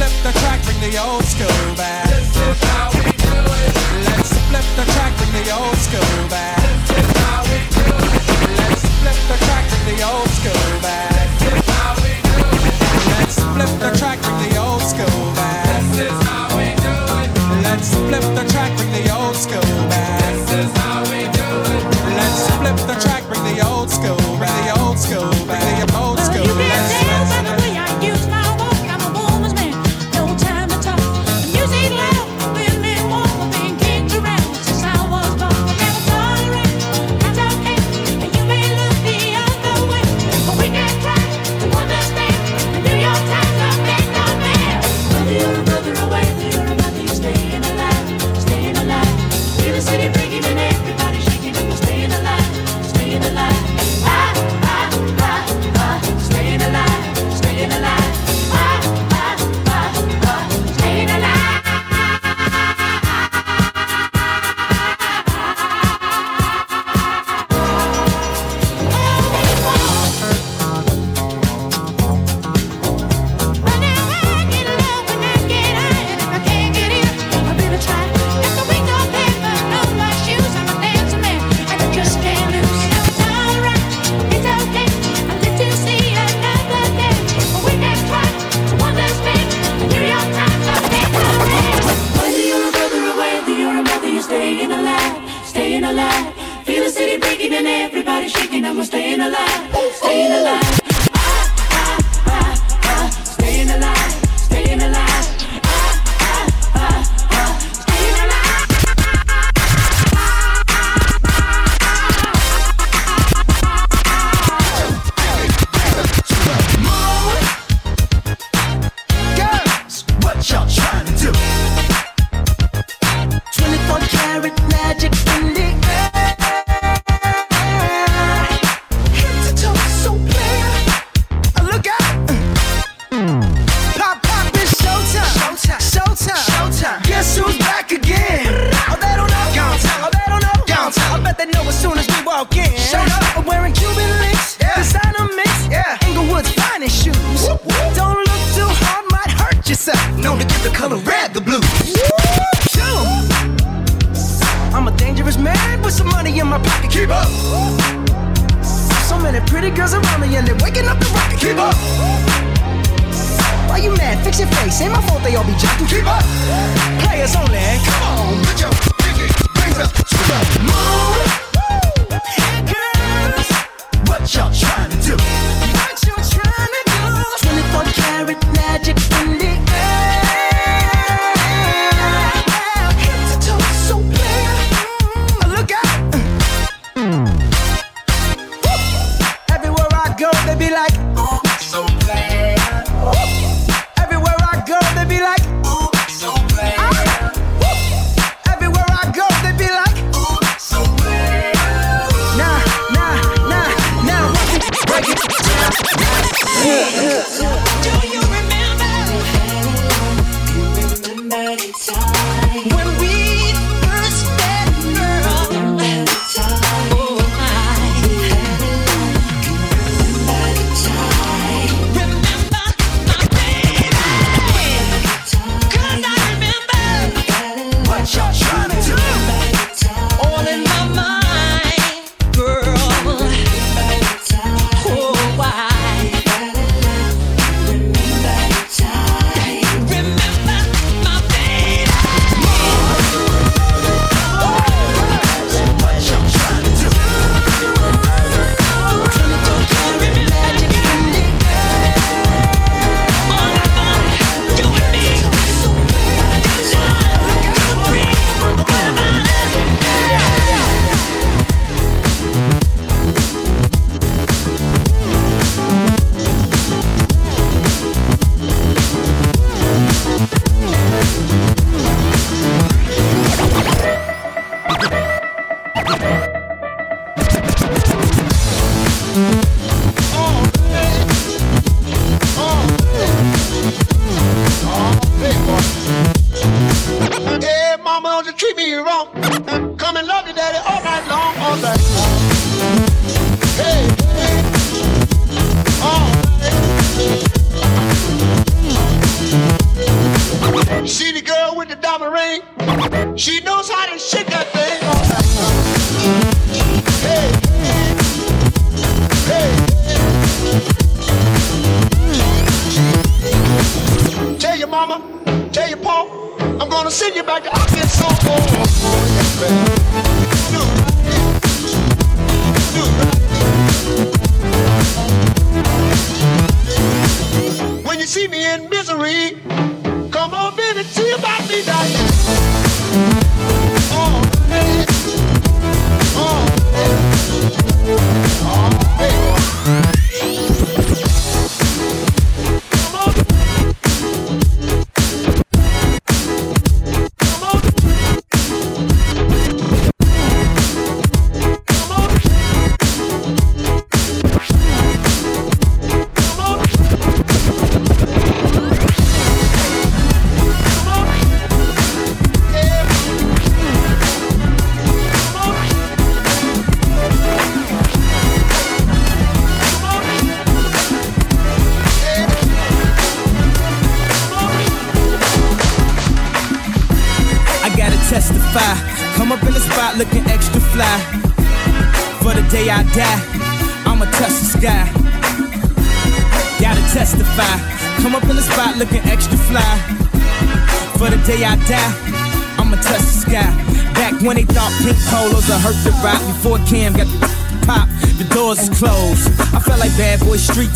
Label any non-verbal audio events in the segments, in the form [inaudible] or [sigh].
flip the track, bring the old school back. This is how we do it. Let's flip the track, bring the old school back. This is how we do it. Let's flip the track, bring the old school back. This is how we do it. Let's flip the track,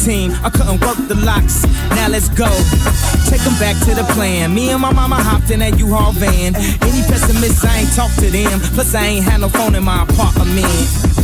19, I couldn't work the locks. Now let's go. Take them back to the plan. Me and my mama hopped in that U-Haul van. Any pessimists, I ain't talk to them. Plus, I ain't had no phone in my apartment.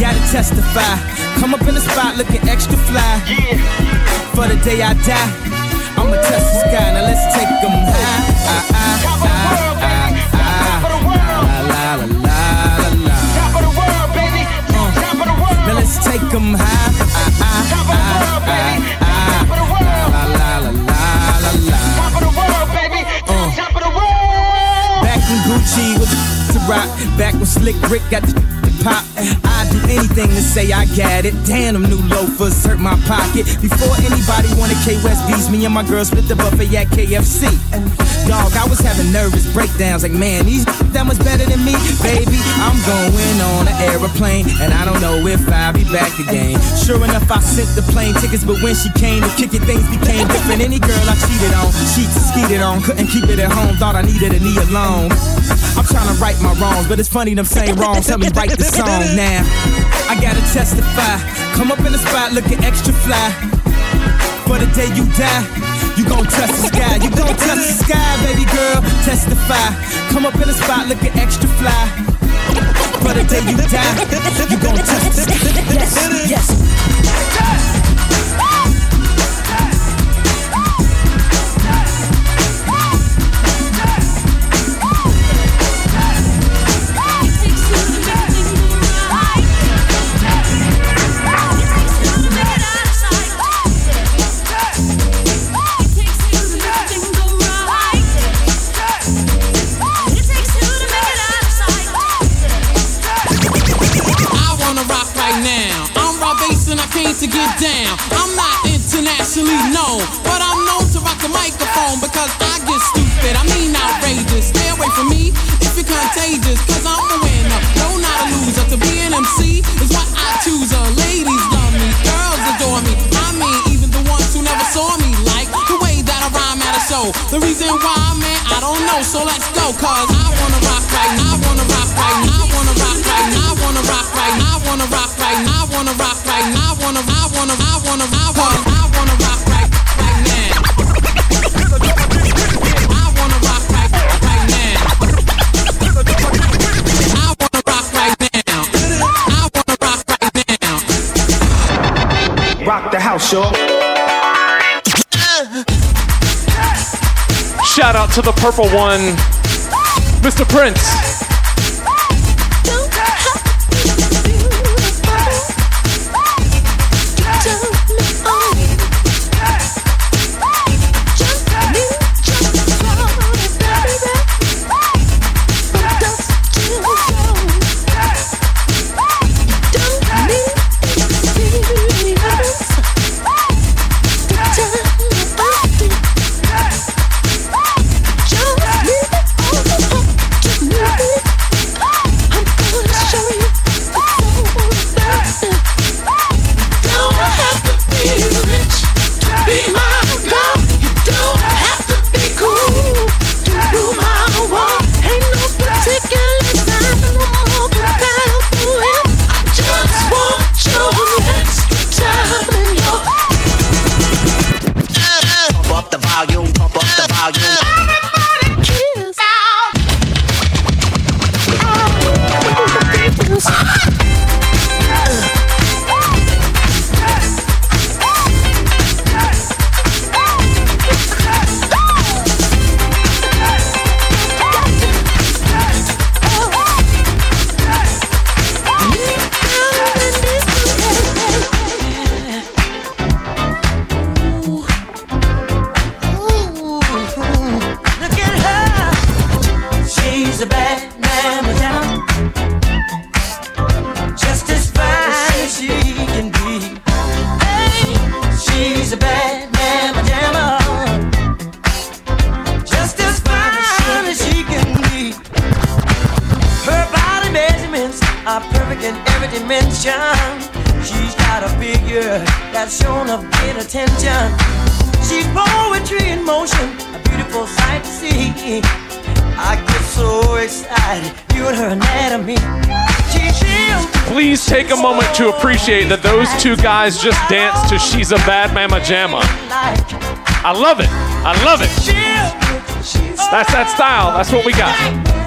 gotta testify. Come up in the spot looking extra fly. Yeah. For the day I die, I'ma touch the sky. Now let's take them high. Ah, ah, Top of the world, baby. Top of the world. La, la, la, la, la, Top of the world, baby. Top of the world. Now let's take high. Ah, ah, Top of the world, baby. Top of the world. La, la, la, la, la, la. Top of the world, baby. Top of the world. Back in Gucci with the to rock. Back with Slick Rick got the to pop. Do anything to say I got it. Damn, them new loafers hurt my pocket. Before anybody wanted K West me and my girls split the buffet at KFC. Dog, I was having nervous breakdowns like, man, these [laughs] that much better than me. Baby, I'm going on an aeroplane, and I don't know if I'll be back again. Sure enough, I sent the plane tickets, but when she came to kick it, things became different. Any girl I cheated on, cheats skeeted on, couldn't keep it at home, thought I needed a knee alone. I'm trying to right my wrongs, but it's funny them same wrongs help me write the song now. I gotta testify, come up in the spot looking extra fly. For the day you die, you gon' touch the sky. You gon' touch the sky, baby girl. Testify. Come up in the spot looking extra fly. For the day you die, you gon' touch the sky. Yes, yes. To get down. I'm not internationally known, but I'm known to rock the microphone because I get stupid. I mean outrageous. Stay away from me if you're contagious, cause I'm a winner. No, not a loser. To be an MC is what I choose. Uh, ladies love me, girls adore me. I mean, even the ones who never saw me like I rhyme at a show. The reason why, man, I don't know. So let's go, cause I wanna rock right. I wanna rock right. I wanna rock right. I wanna rock right. I wanna rock right. I wanna rock right. I wanna, I wanna, I wanna, I wanna, I wanna rock right, now. I wanna rock right now. I wanna rock right now. I wanna rock right now. Rock the house, y'all. Shout out to the purple one, Mr. Prince. Appreciate that those two guys just danced to She's a Bad Mama Jamma. I love it. I love it. That's that style. That's what we got.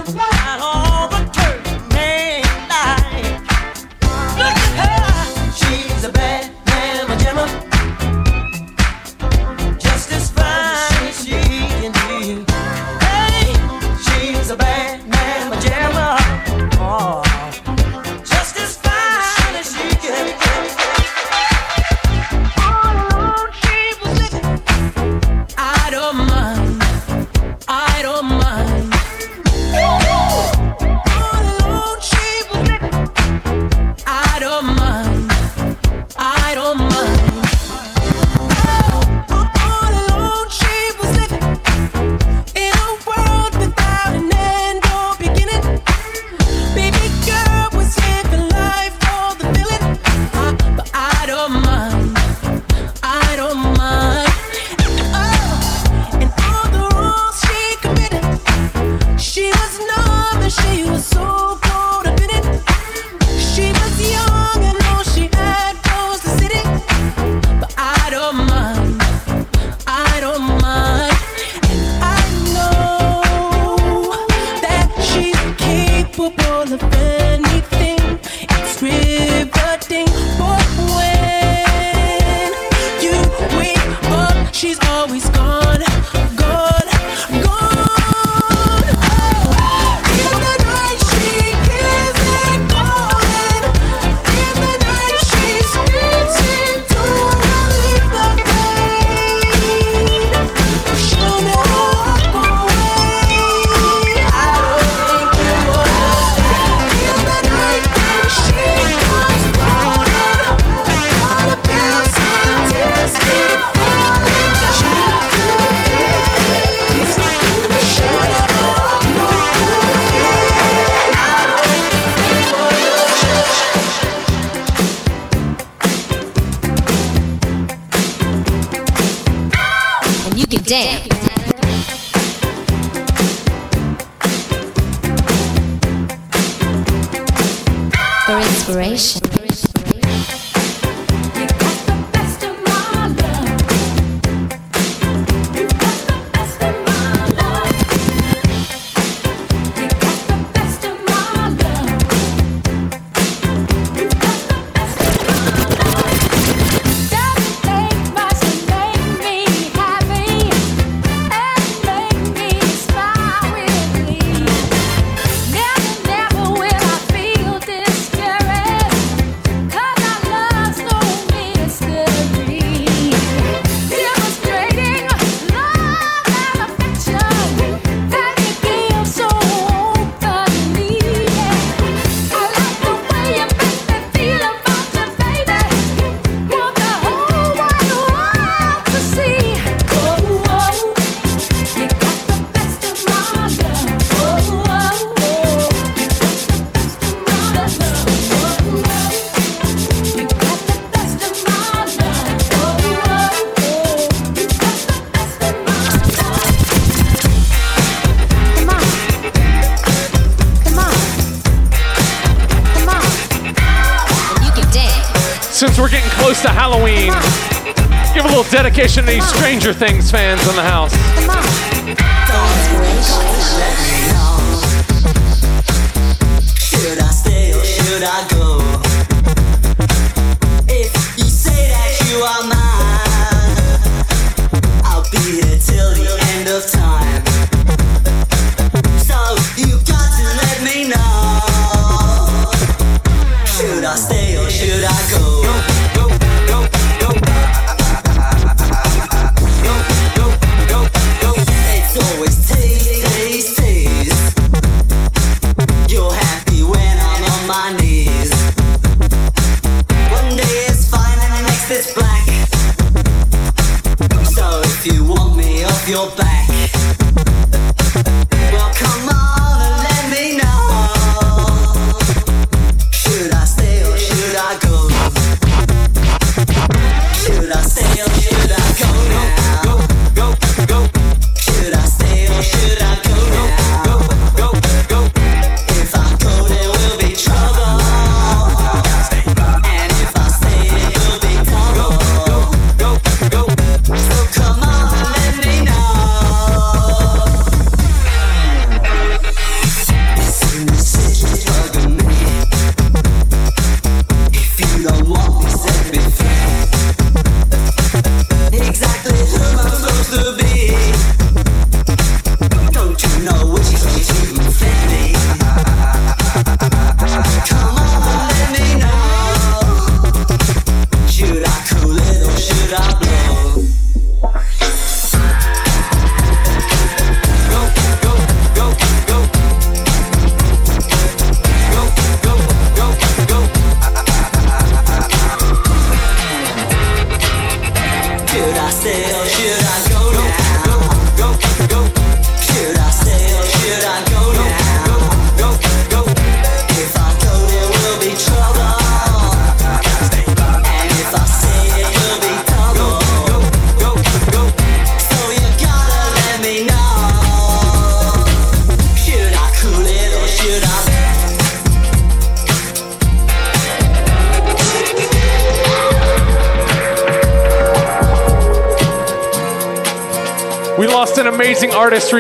Dedication to these Stranger Things fans in the house.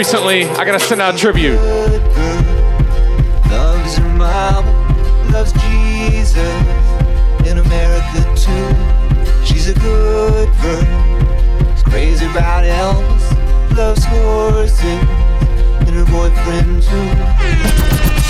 recently, I gotta send out tribute. Loves your mom, loves Jesus in America too. She's a good girl, she's crazy about loves horses, and her boyfriend too.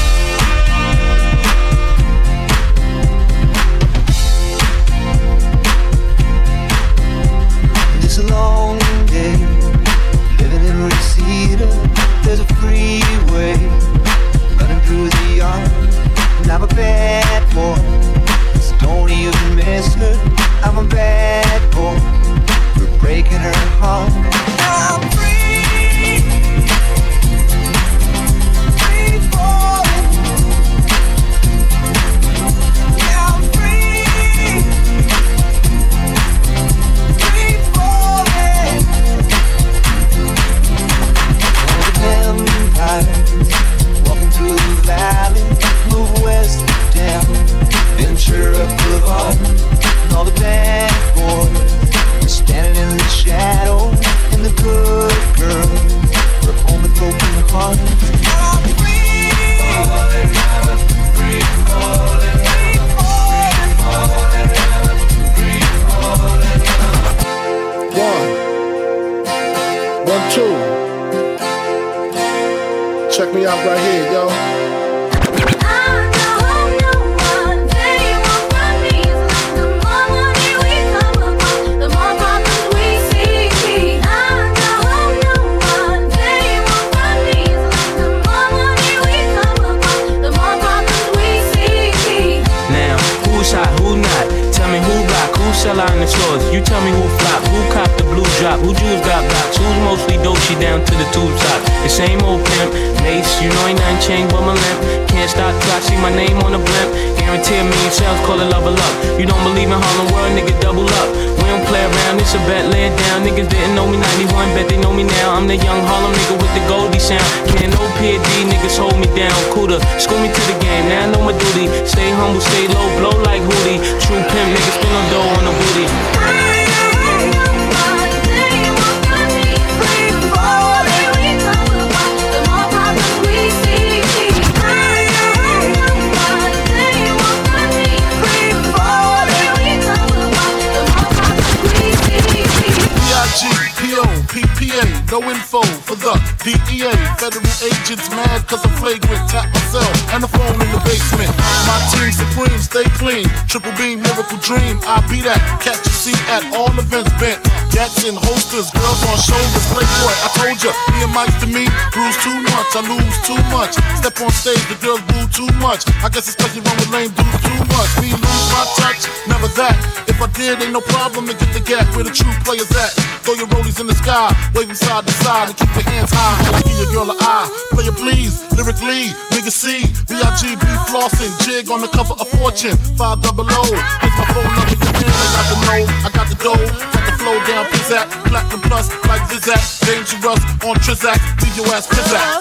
mansion, five double O. Here's my phone number, you can I got the know, I got the dough, got the flow down, pizzazz, platinum plus, like Zizak, dangerous on Trizak, leave your ass pizzazz.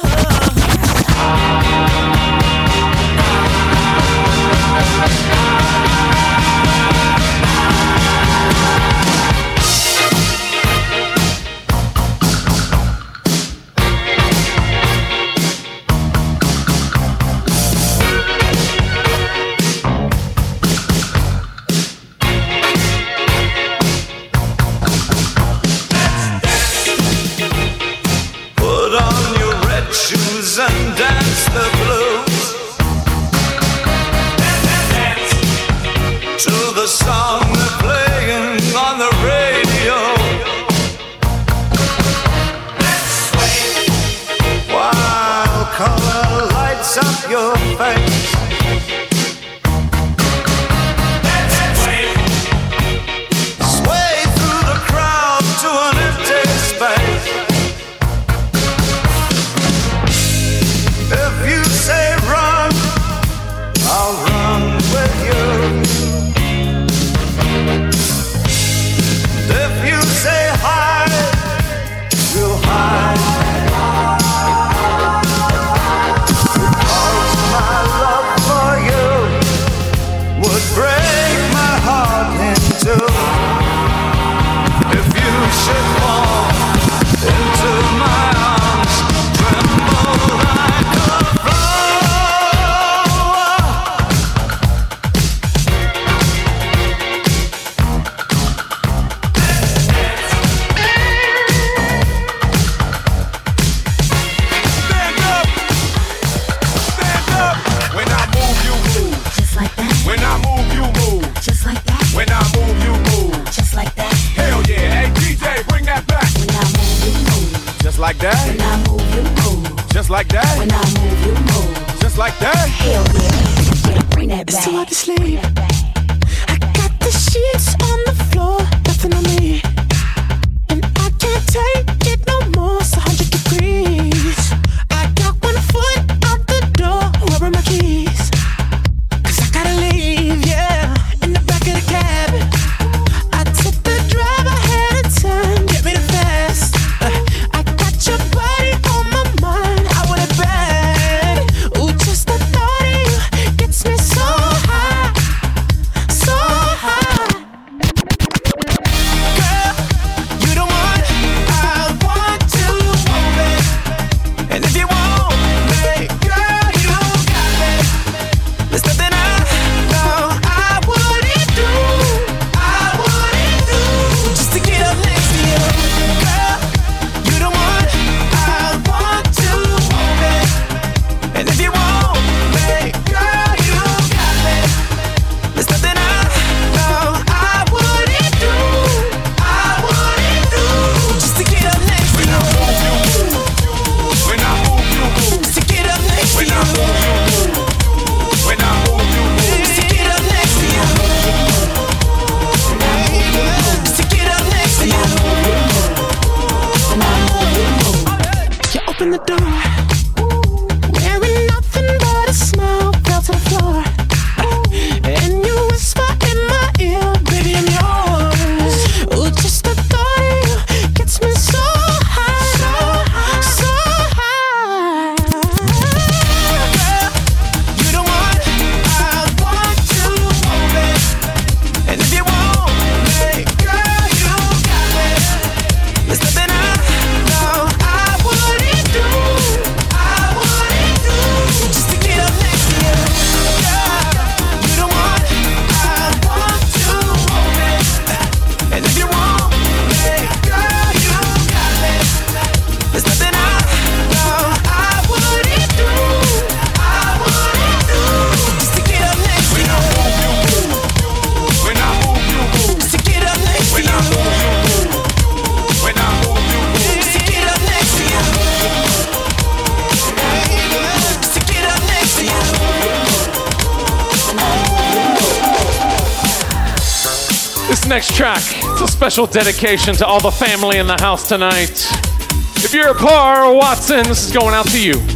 Next track It's a special dedication to all the family in the house tonight. If you're a Parr Watson, this is going out to you.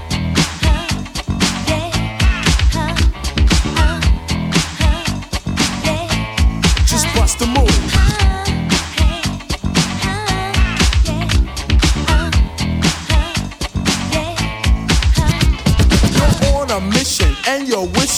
Just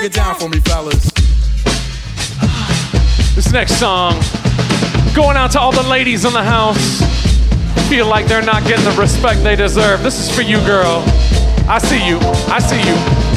Break it down for me, fellas. This next song, going out to all the ladies in the house, feel like they're not getting the respect they deserve. This is for you, girl. I see you. I see you.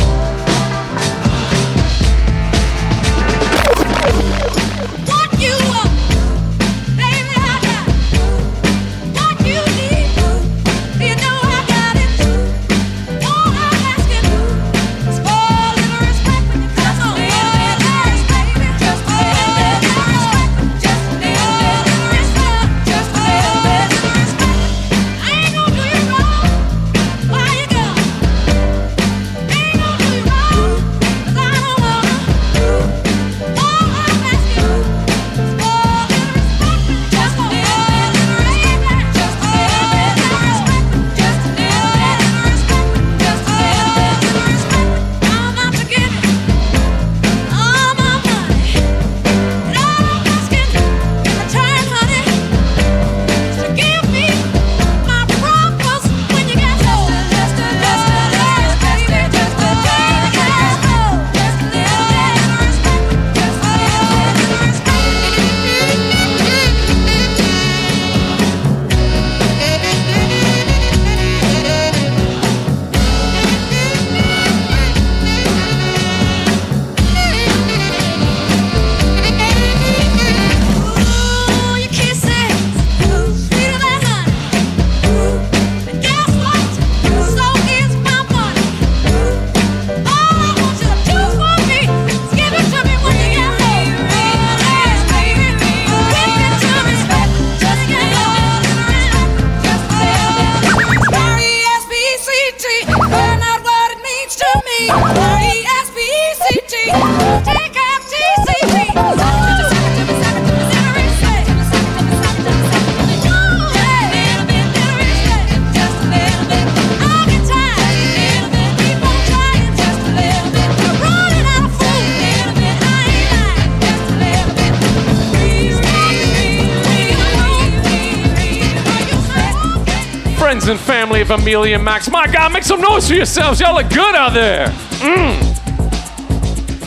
Amelia Max. My God, make some noise for yourselves. Y'all look good out there. Mm.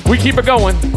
We keep it going.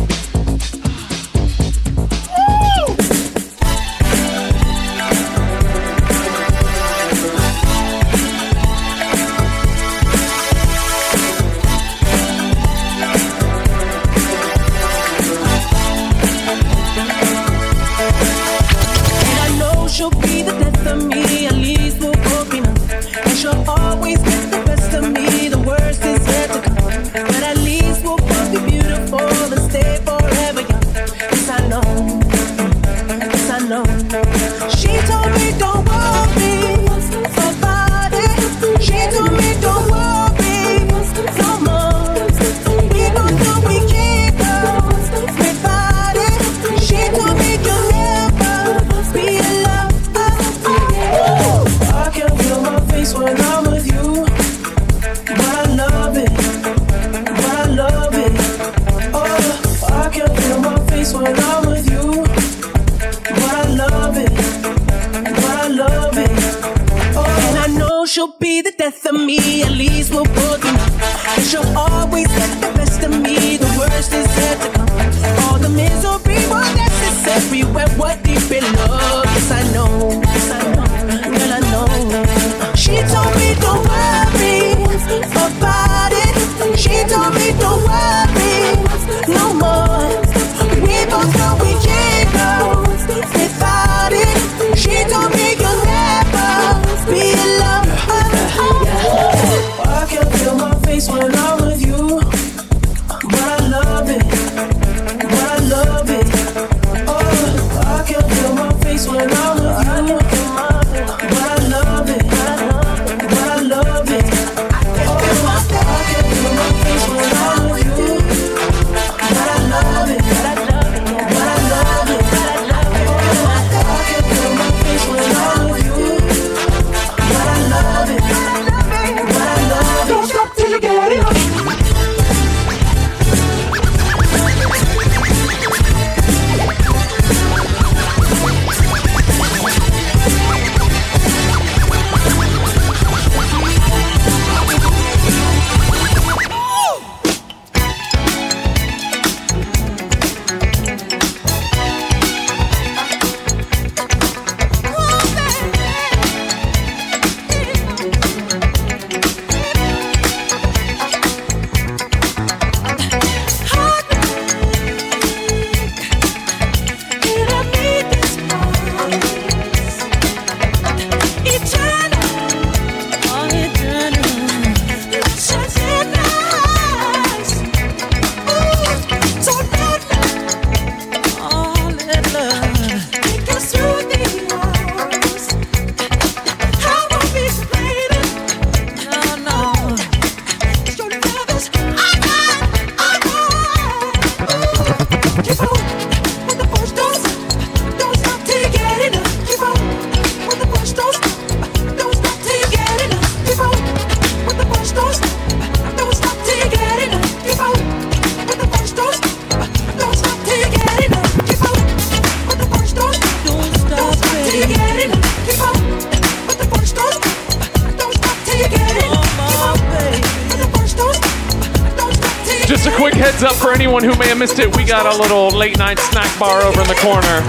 little late night snack bar over in the corner.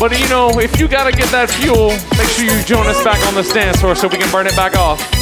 But you know, if you gotta get that fuel, make sure you join us back on the dance floor so we can burn it back off.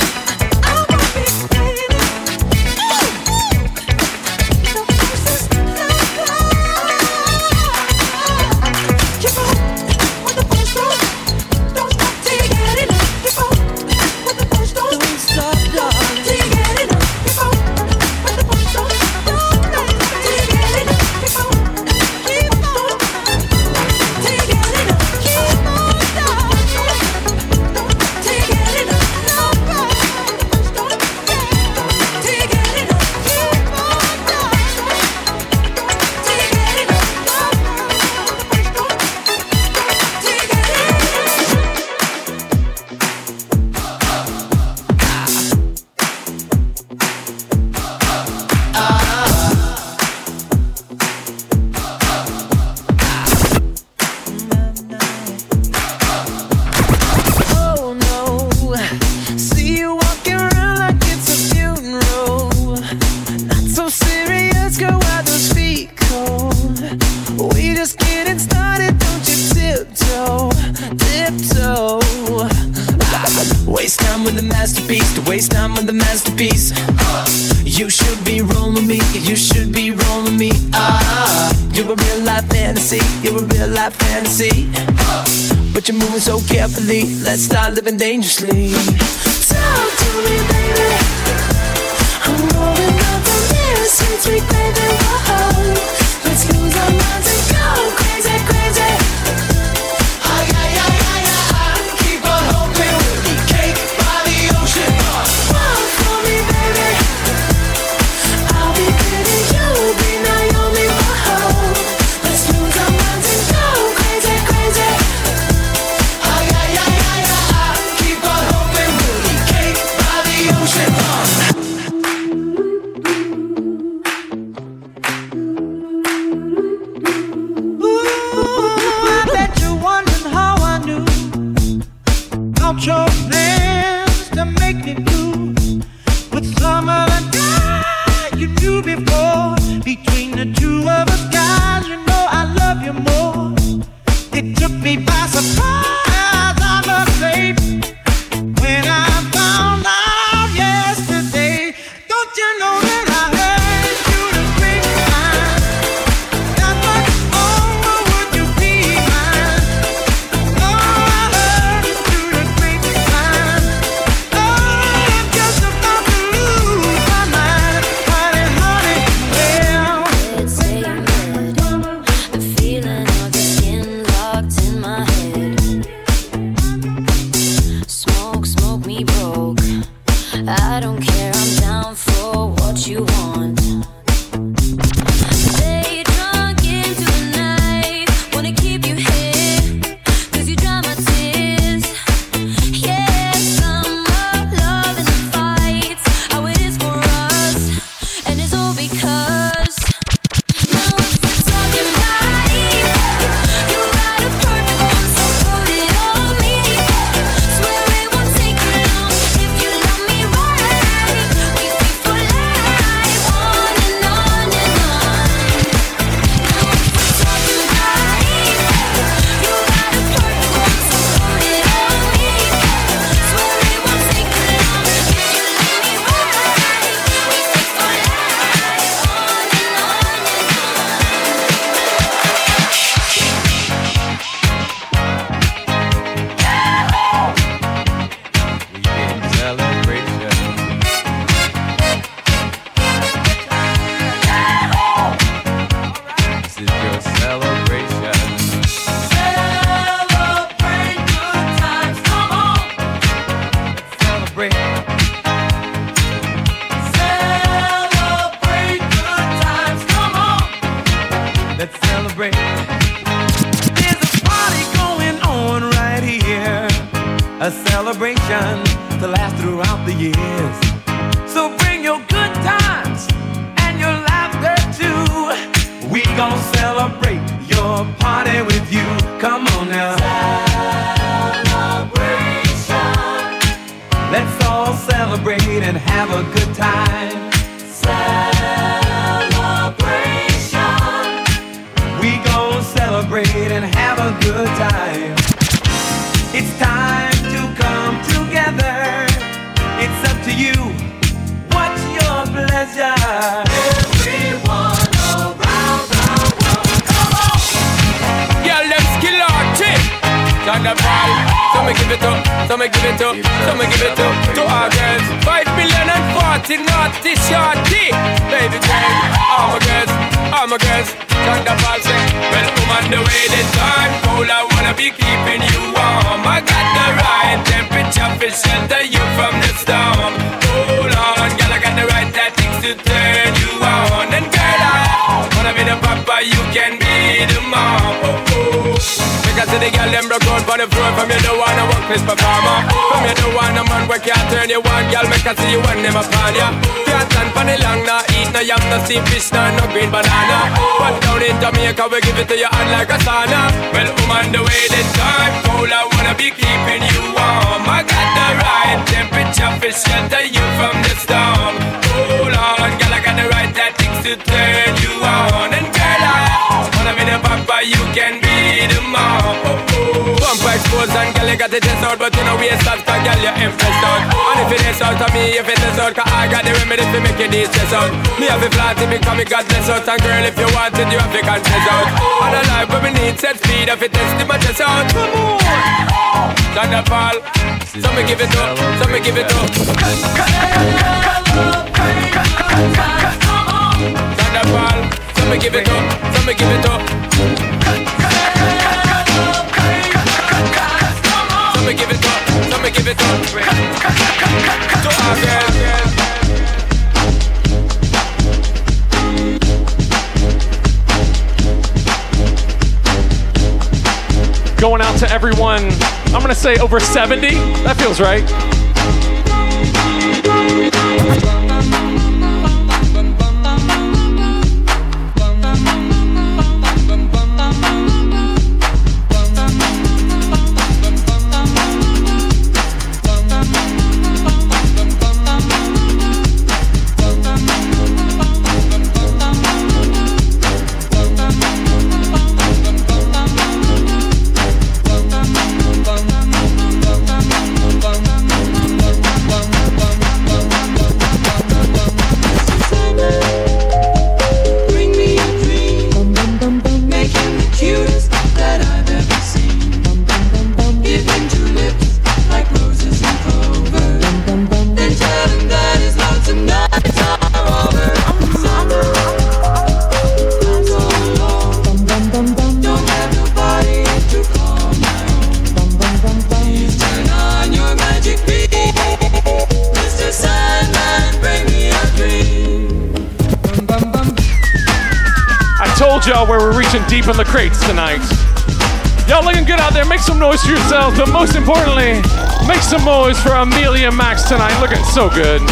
You're a real life fantasy, you're a real life fantasy. But you're moving so carefully, let's start living dangerously. Talk to me, baby. I'm rolling up the mirror, sweet, sweet baby. Whoa. Let's lose our forty naughty shorty. Baby girl, all my girls, all my girls. Thunderball say, well, I'm on the way this time. Cold, I wanna be keeping you warm. I got the right temperature for shelter you from the storm. Hold on, girl, I got the right tactics to turn you on. And girl, I wanna be the papa, you can be the mom. Oh, oh. Because of the girl, them broke out for the floor. From you don't wanna work this performer. Uh. From you don't want a man where can't turn you on. Girl, make I see you when them upon ya. Can't stand for the long, nah eat no yam, no steamed fish, nah no green banana. But down in Jamaica, we give it to you hot like a sauna. Well, I'm the way this time. Cold, I wanna be keeping you warm. I got the right temperature for shelter you from the storm. Hold on, girl, I got the right tactics to turn you on. Wanna be the papa, you can be the mom. Oh, oh. Bump exposed and girl, you got the test out, but you know we start, cause girl, you're impressed out. And if it is out of me, if it is out, cause I got the remedy to make it easy out. Me have a flat to become a God bless out, and girl, if you want it, you have to confess out. And a life where we need set speed, if it to my chest out. Come on, Thunderfall. So me give it up, so me give it up. Thunderball, so me give it up, so me give it up. So me give it up, so me give it up. To our girls. Going out to everyone, I'm gonna say over 70. That feels right. Y'all where we're reaching deep in the crates tonight. Y'all looking good out there. Make some noise for yourselves, but most importantly, make some noise for Amelia Max tonight. Looking so good.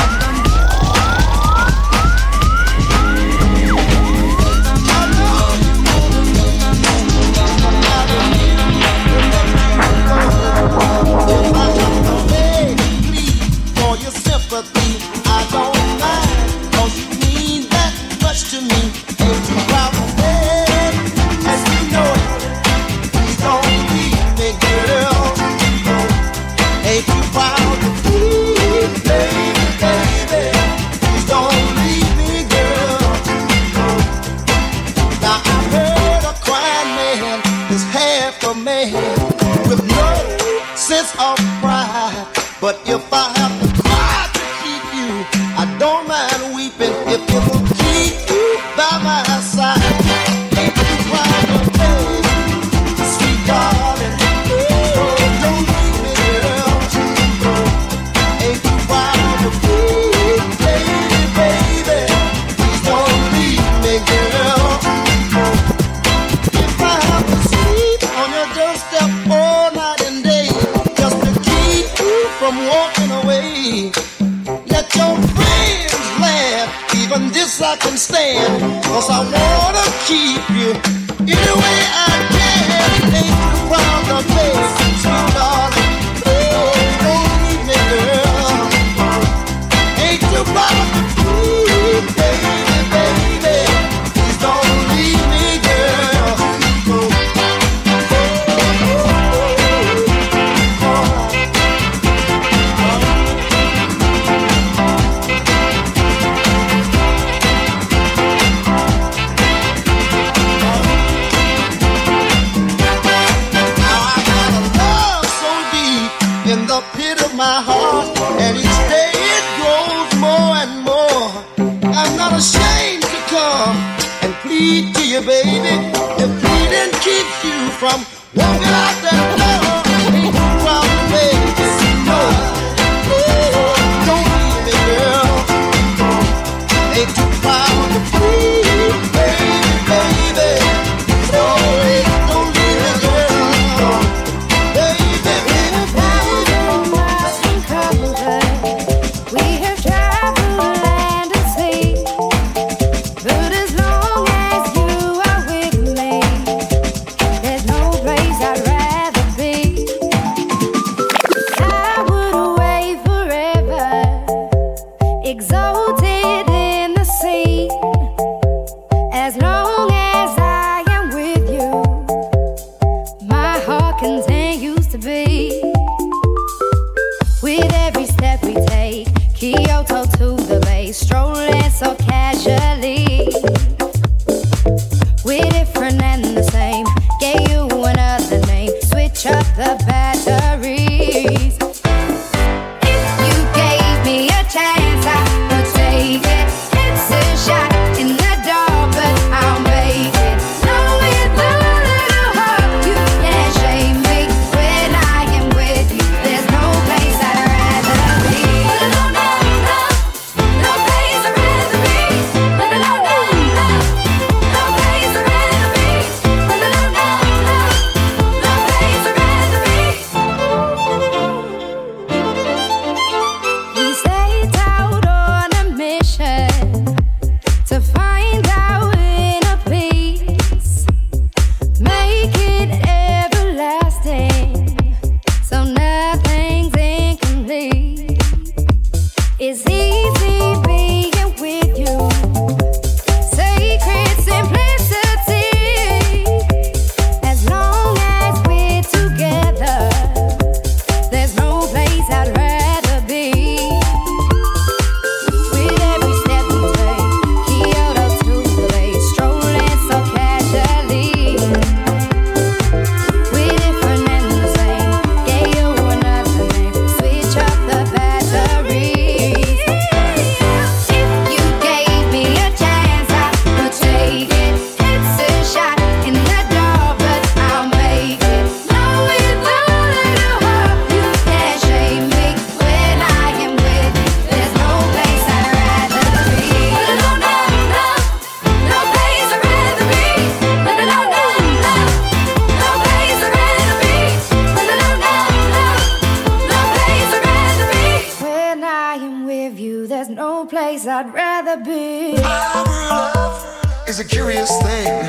place I'd rather be. Love is a curious thing.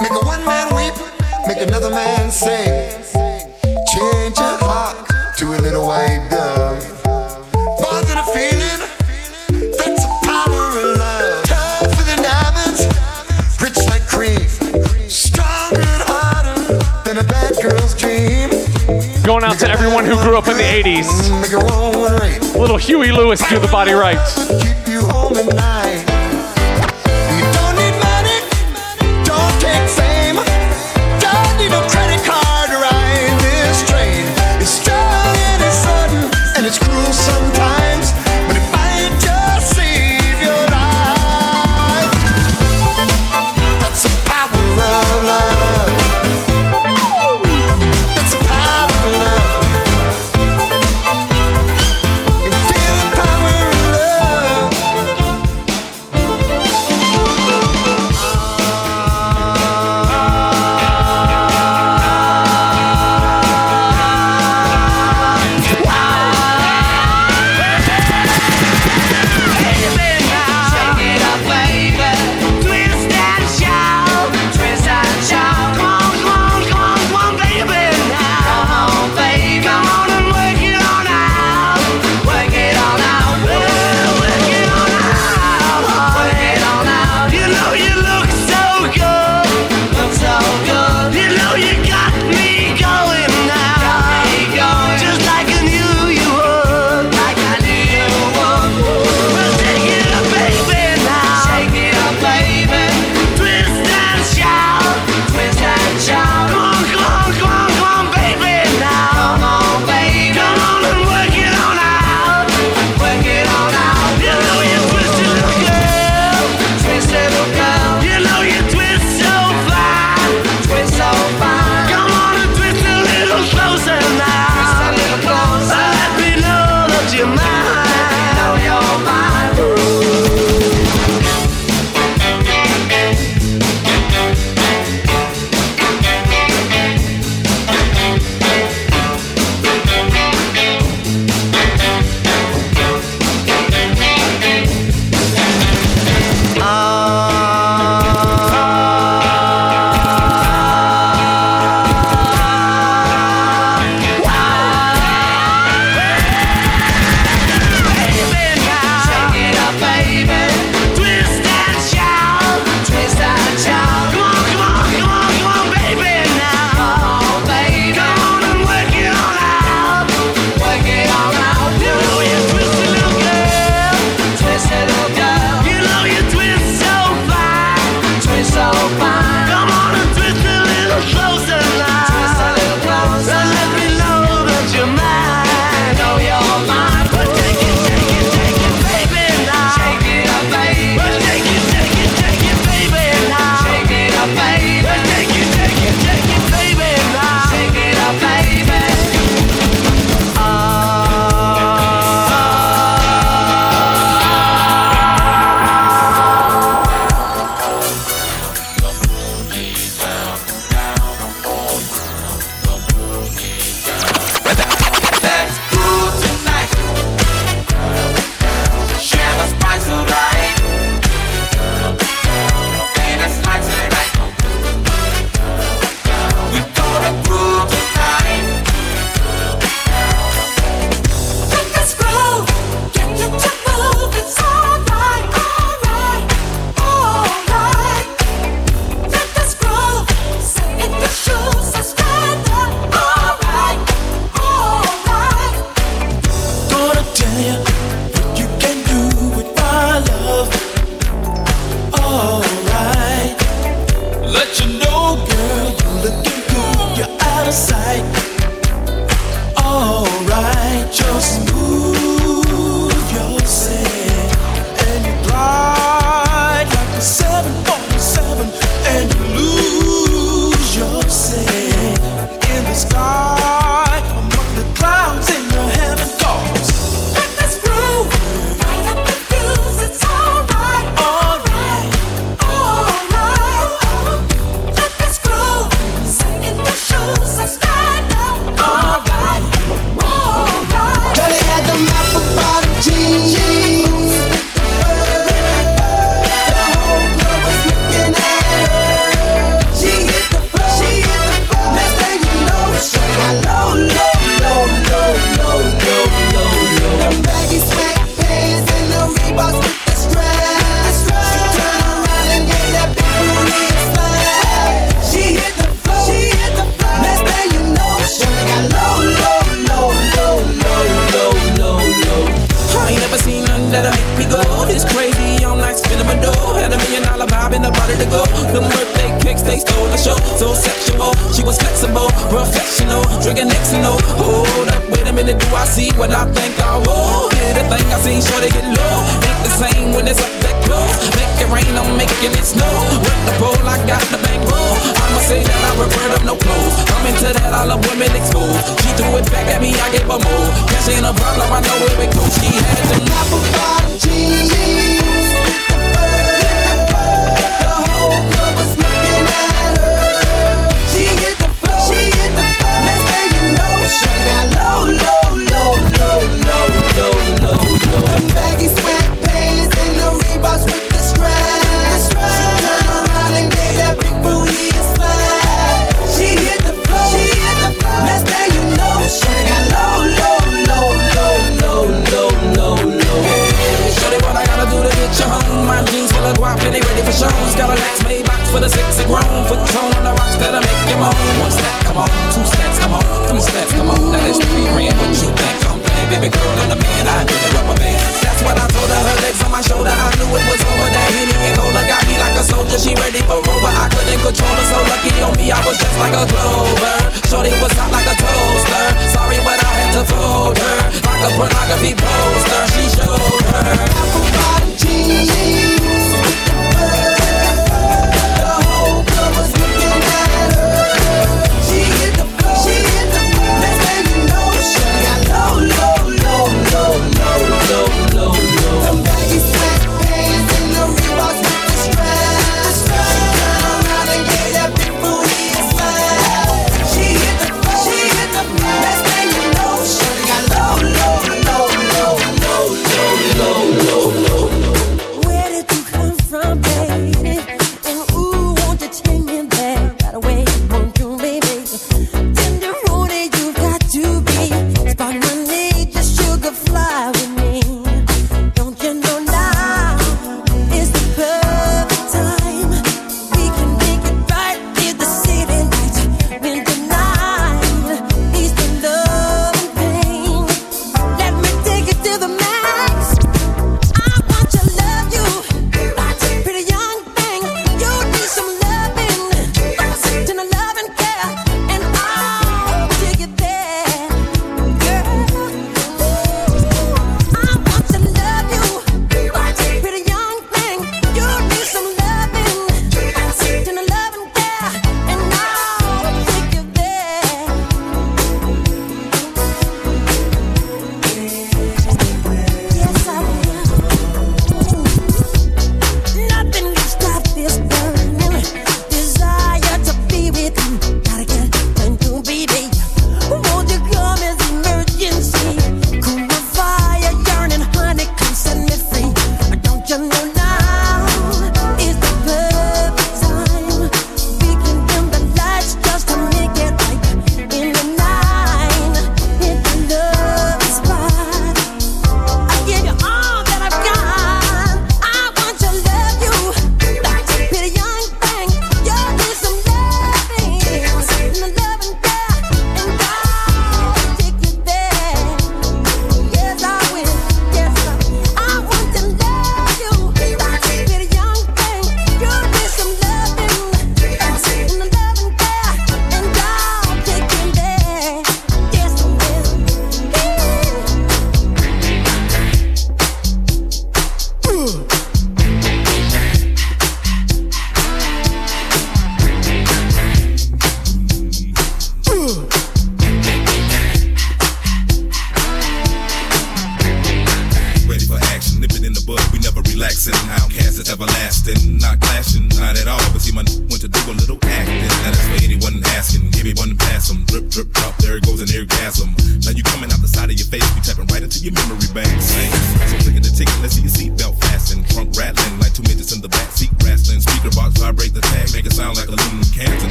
Make a one man weep, make another man sing. Change your heart to a little white dove. everyone who grew up in the 80s. Little Huey Lewis do the body right.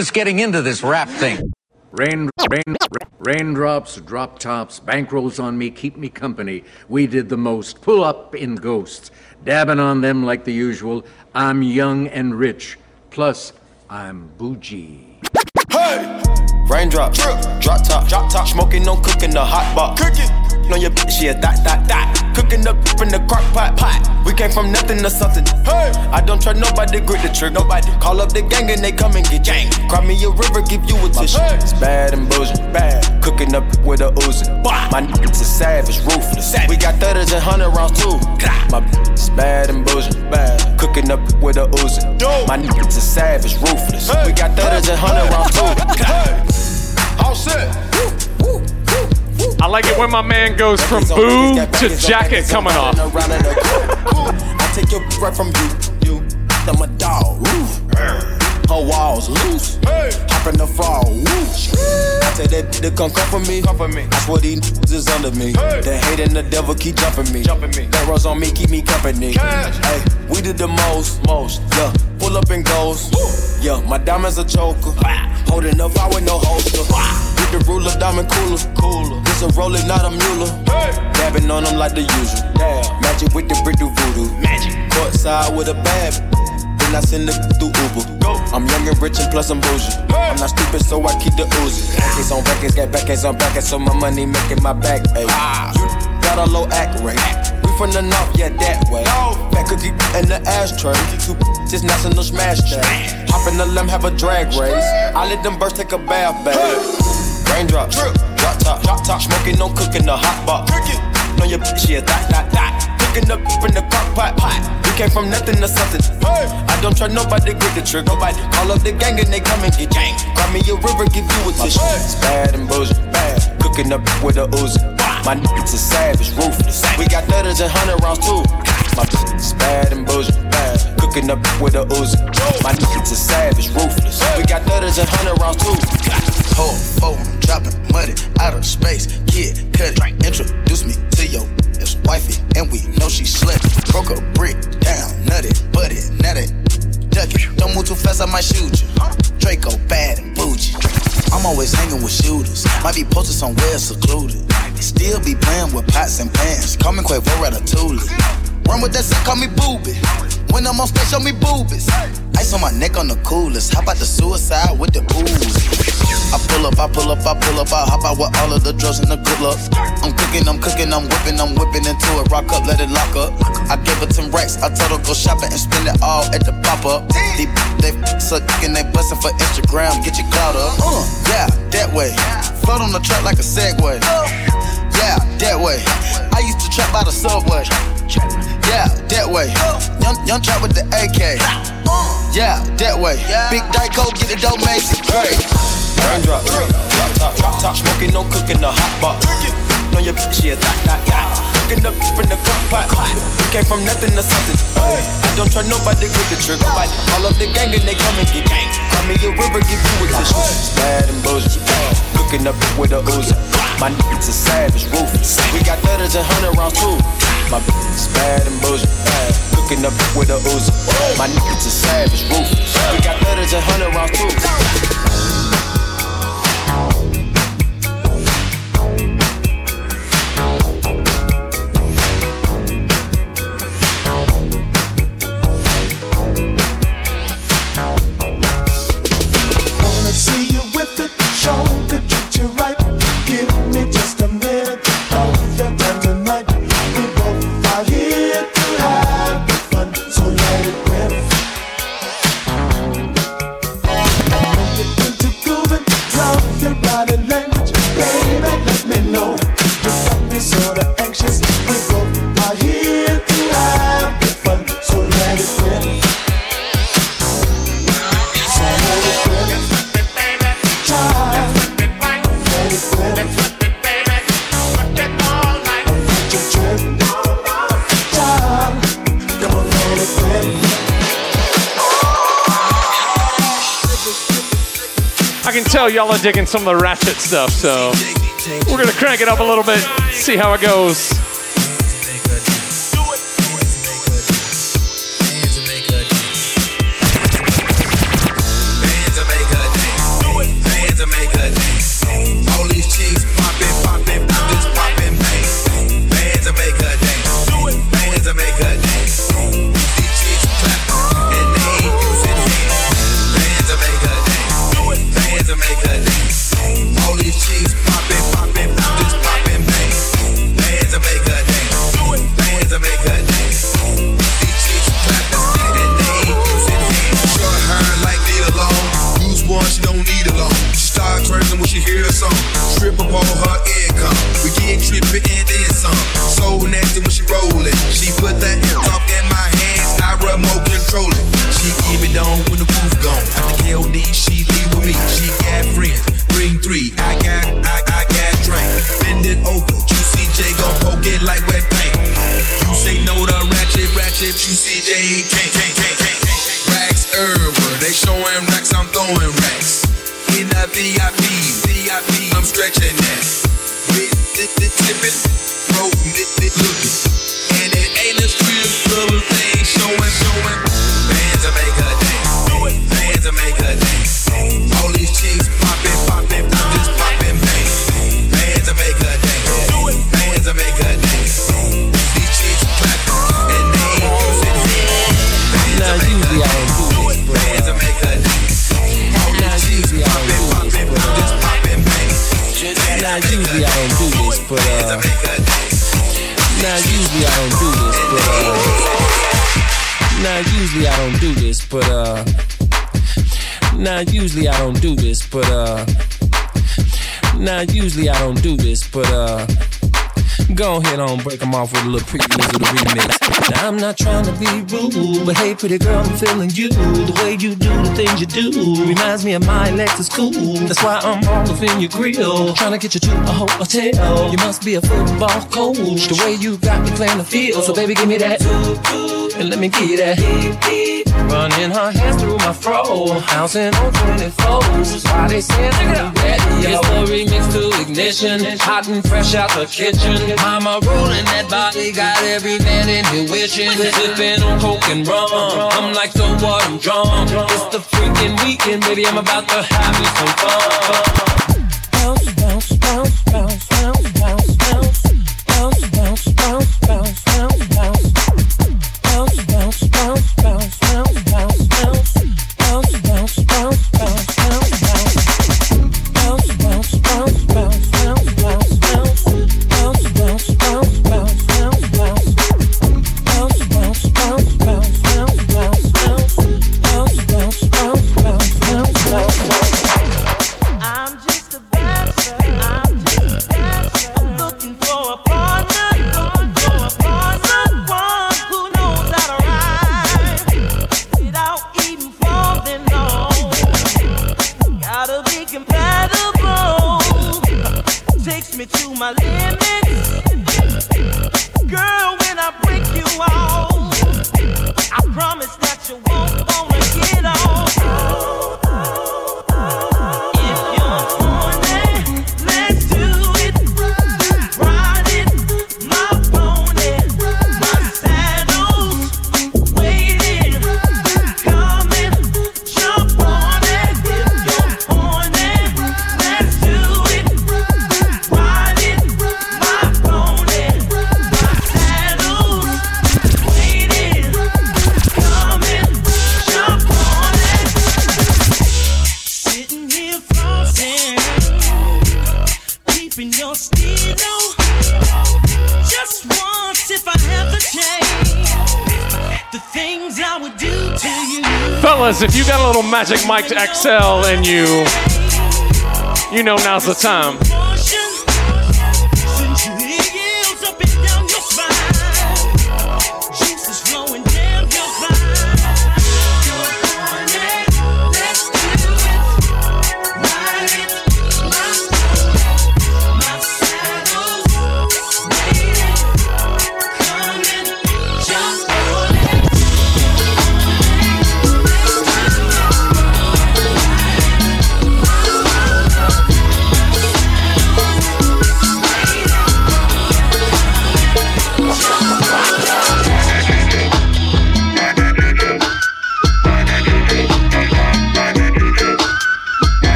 Just getting into this rap thing. Rain, rain, raindrops, drop tops, bankrolls on me, keep me company. We did the most. Pull up in ghosts, dabbing on them like the usual. I'm young and rich, plus. Hey! Raindrop, drip, drop top, drop top, smoking on cooking the hot pot. Cooking on your bitch, yeah, that, that, that. Cooking up in the crock pot, pot. We came from nothing to something. Hey! I don't try nobody, grip the trick, nobody. Call up the gang and they come and get gang. Cry me a river, give you a tissue. It's bad and bullshit, bad. Cooking up with a Uzi. My niggas is savage, ruthless. We got thudders and hundred rounds too. My bitch is bad and bullshit, bad. Cooking up with a Uzi. My niggas is savage, ruthless. We got thudders and hundred rounds too. All set. I like it when my man goes from boo to jacket coming off. I take your right from you. You, I'm a dog. Woo. Her walls loose. Hop in the fall. Woo. Tell that to come come for me. Come for me. I swear these is under me. The hate and the devil keep jumping me. Jumping me. That rose on me, keep me company. Hey, we did the most. Most. Yeah. Pull up and goes. Yeah, my diamonds a choker. Holding up, I with no holster. With the ruler, diamond cooler. Cooler. This a roller, not a mule. Dabbing on them like the usual. Damn. Magic with the brick do voodoo. Magic. Courtside with a bad. Then I send it through Uber. I'm young and rich and plus I'm bougie. I'm not stupid, so I keep the Uzi. Records on records, got backers on backers, so my money making my back. Ay. You got a low act rate. We from the north, yeah, that way. Fat cookie in the ashtray. Two just national smash day. Hop in the limb, have a drag race. I let them birds take a bath, babe. Raindrops, drop top, drop top, smoking, no cooking, the hot pot. On your bitch, yeah, that, that, that. Cooking up in the crock pot. We came from nothing to something. I don't try nobody, grip the trigger. Nobody call up the gang and they come and get gang. Cry me a river, give you a tissue. It's bad and bullshit, bad. Cooking up with a Uzi. My niggas is savage, ruthless. We got thudders and hundred rounds too. My bad and bullshit, bad. Cooking up with a Uzi. My niggas are savage, ruthless. We got thudders and hundred rounds too. Whole phone, dropping money out of space. Kid, cut it. Introduce me to your ex wifey, and we know she slut. Broke a brick down, nutty, buddy, nutty. Duck it. Don't move too fast, I might shoot you. Draco bad and bougie. I'm always hanging with shooters. Might be posted somewhere secluded. Still be playing with pots and pans. Call me Quavo Ratatouille. Run with that set, call me booby. When I'm on stage, show me boobies. Ice on my neck on the coolest. How about the suicide with the booze? I pull up, I pull up, I pull up, I hop out with all of the drugs and the good luck. I'm cooking, I'm cooking, I'm whipping, I'm whipping into it. Rock up, let it lock up. I gave her 10 racks, I told her go shopping and spend it all at the pop up. They, they sucking, they busting for Instagram, get your clout up. Uh, yeah, that way. Float on the track like a Segway. Yeah, that way. I used to trap by the subway. Yeah, that way. Young, young trap with the AK. Yeah, that way. Big Dyko, get the dope, Macy. Hey. Raindrop, drop top, drop top, smoking, no cooking, the hot pot. On your bitch, yeah, that, that, that. Cooking up in the crock pot. Came from nothing to something. I don't try nobody, grip the trigger. Nobody All of the gang and they come and get gang. Cry me a river, give you a tissue. Bad and bullshit. Cooking up with a Uzi. My niggas is savage, ruthless. We got thudders and hundred rounds too. My bitch is bad and bullshit. Cooking up with a Uzi. My niggas is savage, ruthless. We got thudders and hundred rounds too. y'all are digging some of the ratchet stuff, so we're gonna crank it up a little bit, see how it goes. But hey, pretty girl, I'm feeling you. The way you do the things you do reminds me of my Lexus cool. That's why I'm all up in your grill. Trying to get you to a hotel. You must be a football coach. The way you got me playing the field. So, baby, give me that. And let me get that. Running her hands through my fro, bouncing on 24s. That's why they say nigga, ready. It's the remix to ignition, hot and fresh out the kitchen. Mama rolling that body, got every man in here wishing. Sipping on coke and rum, I'm like so what? I'm drunk. It's the freaking weekend, baby. I'm about to have me some fun. Bounce, bounce, bounce, bounce. Magic Mike XL and you. You know now's the time.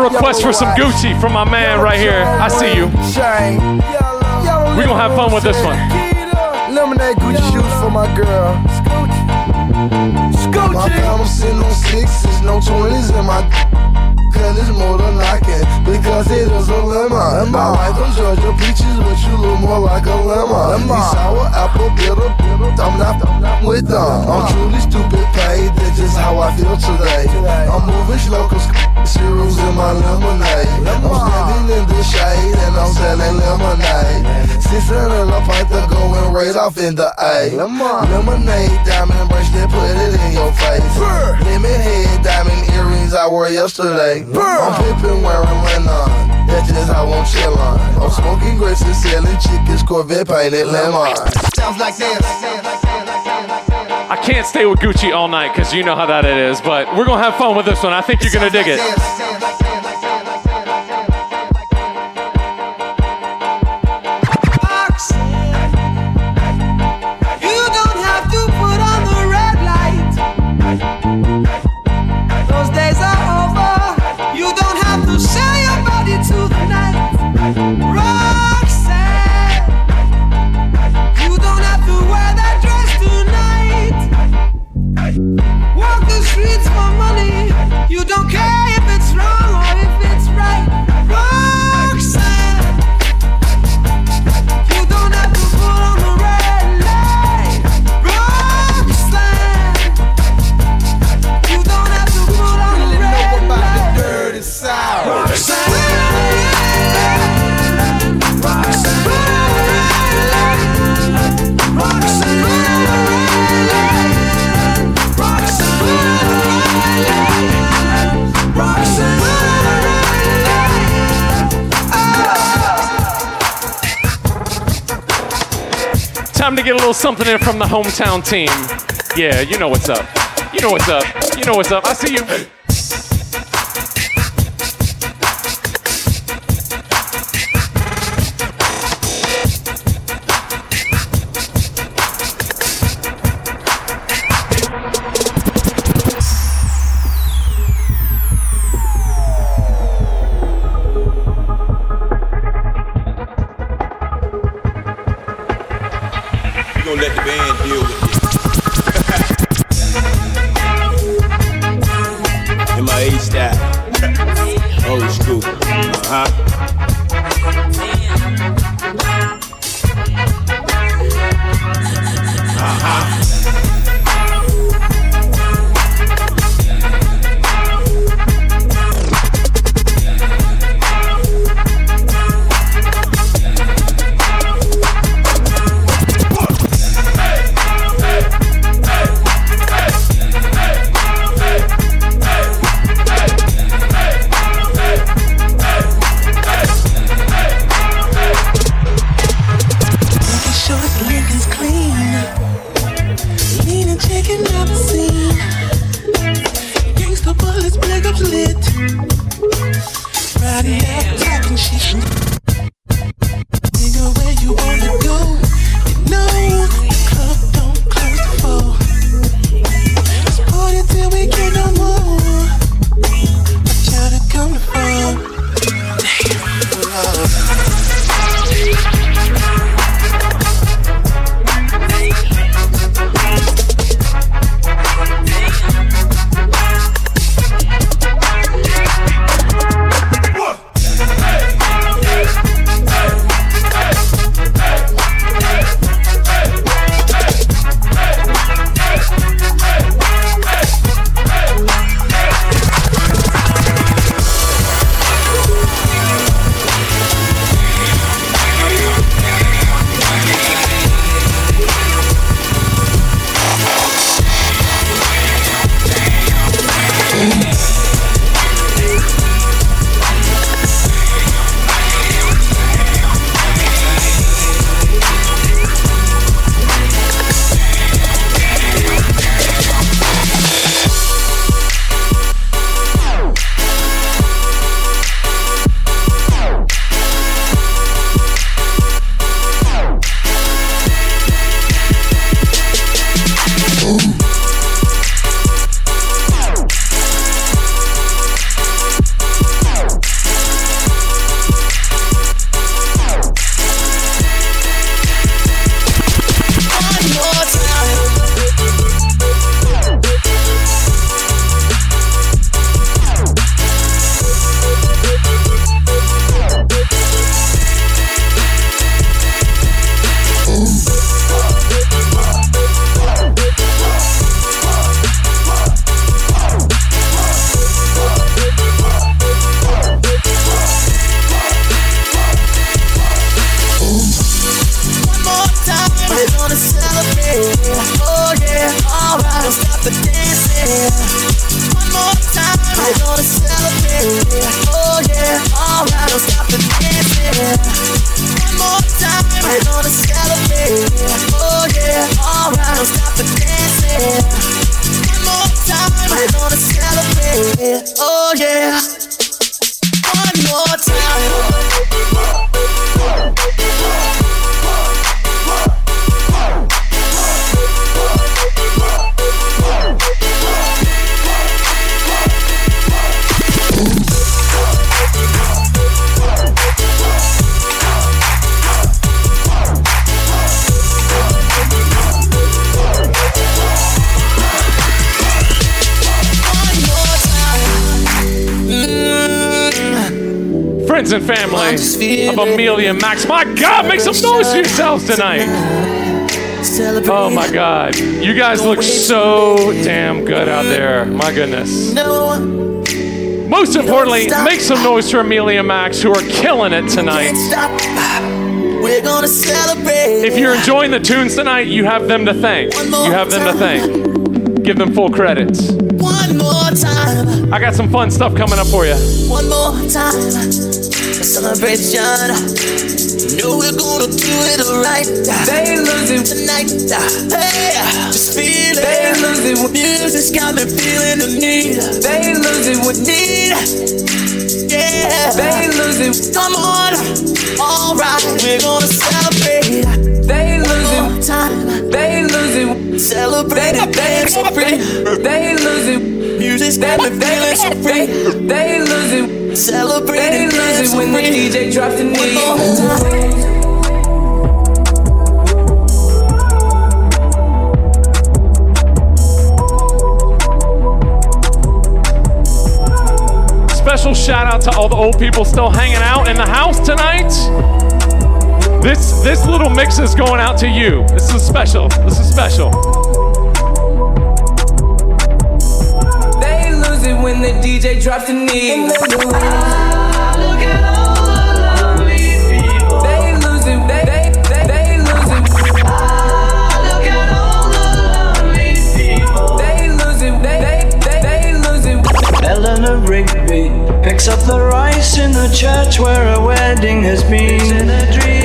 A request for some Gucci from my man right here. I see you. We're gonna have fun with this one. Lemonade Gucci shoes for my girl. Scoochie. My fam sitting on sixes, no twenties in my. Cause it's more than I can, because it is a lemon. I like them Georgia peaches, but you look more like a lemon. These sour apple bitter, I'm not with them. I'm truly stupid paid, that's just how I feel today. I'm moving slow, cause cereals in my lemonade. I'm standing in the shade, and I'm selling lemonade. Six hundred a pint to going right off in the A. Lemonade, diamond bracelet, put it in your face. Lemon head, diamond earrings I wore yesterday. I'm pimping wearing linen. That's just how I'm chillin'. I'm smoking grapes and selling chickens, Corvette painted lemon. Sounds like this. I can't stay with Gucci all night because you know how that it is, but we're gonna have fun with this one. I think you're gonna dig it. Little something in from the hometown team. Yeah, you know what's up. You know what's up. You know what's up. I see you. Amelia Max. My God, make some noise for yourselves tonight. Oh my God. You guys look so damn good out there. My goodness. Most importantly, make some noise for Amelia Max, who are killing it tonight. We're gonna celebrate. If you're enjoying the tunes tonight, you have them to thank. You have them to thank. Give them full credits. One more time. I got some fun stuff coming up for you. One more time. Celebration. Know we're gonna do it right. They losing tonight. Hey, just feel it. They losing with music's got me feeling the need. They losing with need. Yeah, they losing. Come on. Alright, we're gonna celebrate. They losing time. They losing. Celebrate it, dance so free. They losing. Music's got me feeling so free. They losing. Celebrate They it, dance when the. DJ drops the knee. One more time. Special shout out to all the old people still hanging out in the house tonight. This this little mix is going out to you. This is special. This is special. When the DJ drops the knee. Ah, look at all the lovely people. They losing, they, they, they, they losing. Ah, look at all the lovely people. They losing, they, they, they, they losing. Eleanor Rigby picks up the rice in the church where a wedding has been. It's In a dream,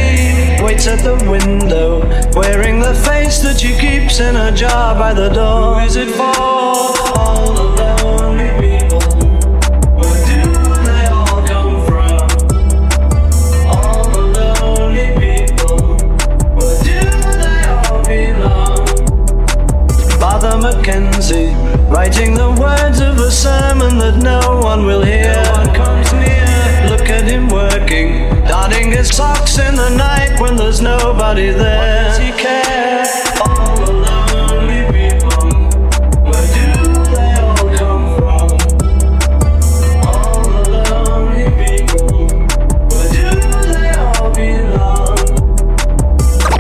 waits at the window, wearing the face that she keeps in a jar by the door. Who is it for? All the lonely people. Where do they all come from? All the lonely people. Where do they all belong? Father McKenzie, writing the words of a sermon that no one will hear. No one comes near. Look at him working, darning his socks in the night when there's nobody there. What Does he care? All the lonely people, where do they all come from? All the lonely people, where do they all belong?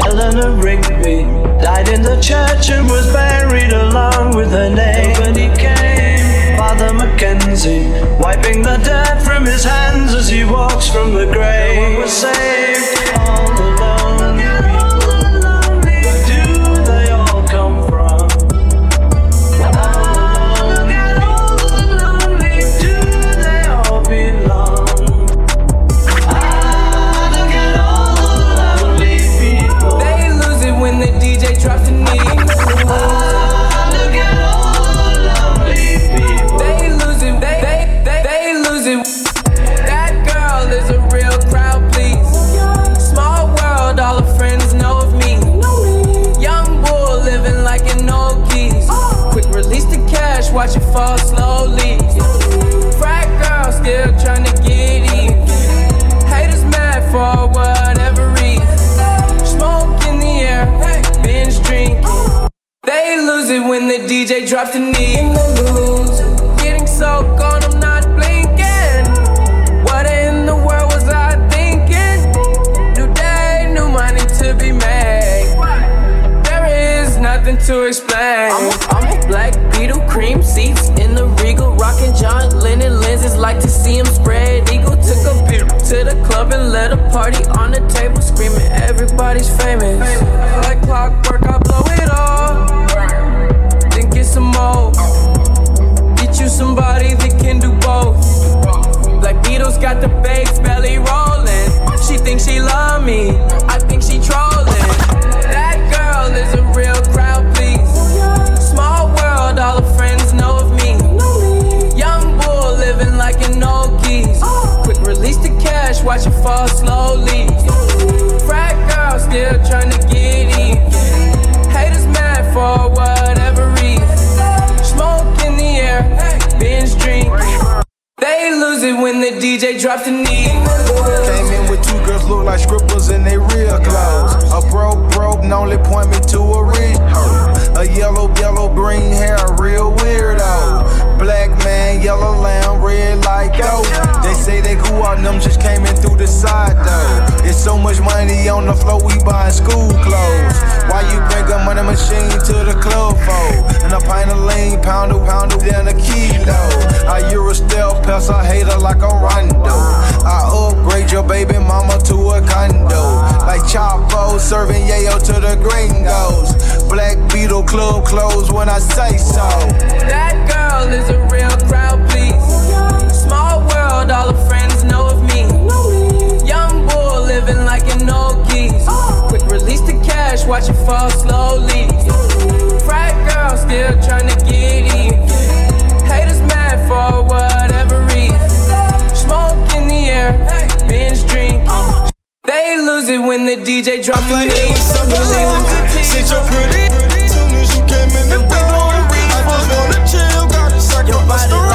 Eleanor Rigby died in the church and was buried along with her name. Nobody came. Father McKenzie wiping the dirt hands as he walks from the grave. No The. In the lose, getting so gone, I'm not blinking. What in the world was I thinking? New day, new money to be made. There is nothing to explain. I'm a, I'm a Black Beatle, cream seats in the regal, rocking John Lennon lenses. Like to see him spread eagle. Took a beer to the club and let a party on the table, screaming everybody's famous. Like clockwork, I blow got the bass belly rolling. She thinks she love me. I think she trolling. That girl is a real crowd please. Small world, all her friends know of me. Young bull living like an old geese. Quick release the cash, watch it fall slowly. Frat girl still trying to DJ drops the knee. Came in with two girls look like scribbles in they real clothes. A broke, broke, and only point me to a rich hoe. A yellow, yellow, green hair, a real weirdo. Black man, yellow lamb, red like gold. Them just came in through the side though. It's so much money on the floor, we buying school clothes. Why you bring a money machine to the club for? And a pint of lean, pound a pound of then a kilo. I Euro stealth, pass a hater like a rondo. I upgrade your baby mama to a condo. Like Chapo serving yayo to the gringos. Black Beatle club closed when I say so. That girl is a real crowd, please. Small world, all her friends like old geese. Quick release the cash, watch it fall slowly. Frat girl still trying to get in. Haters mad for whatever reason. Smoke in the air, binge drink. They lose it when the DJ drop the beat. Sit your pretty. Soon as you came in the door, I just wanna chill. Gotta sacrifice the road.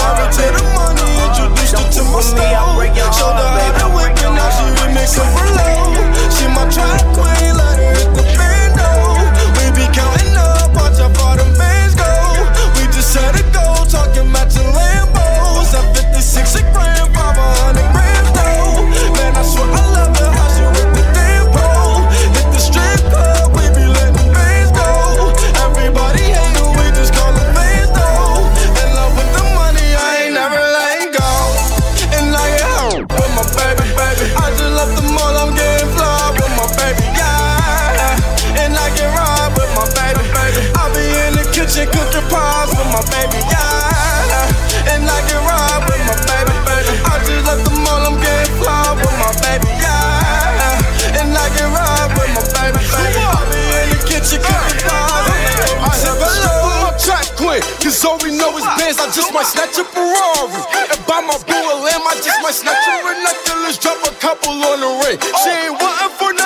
Married to the money, introduced her to my stove. Showed her remixing for low. She my track queen, let Cause all we know is bands, I just might snatch a Ferrari. And buy my boo a lamb, I just might snatch her a necklace, drop a couple on the ring. She ain't wanting for nothing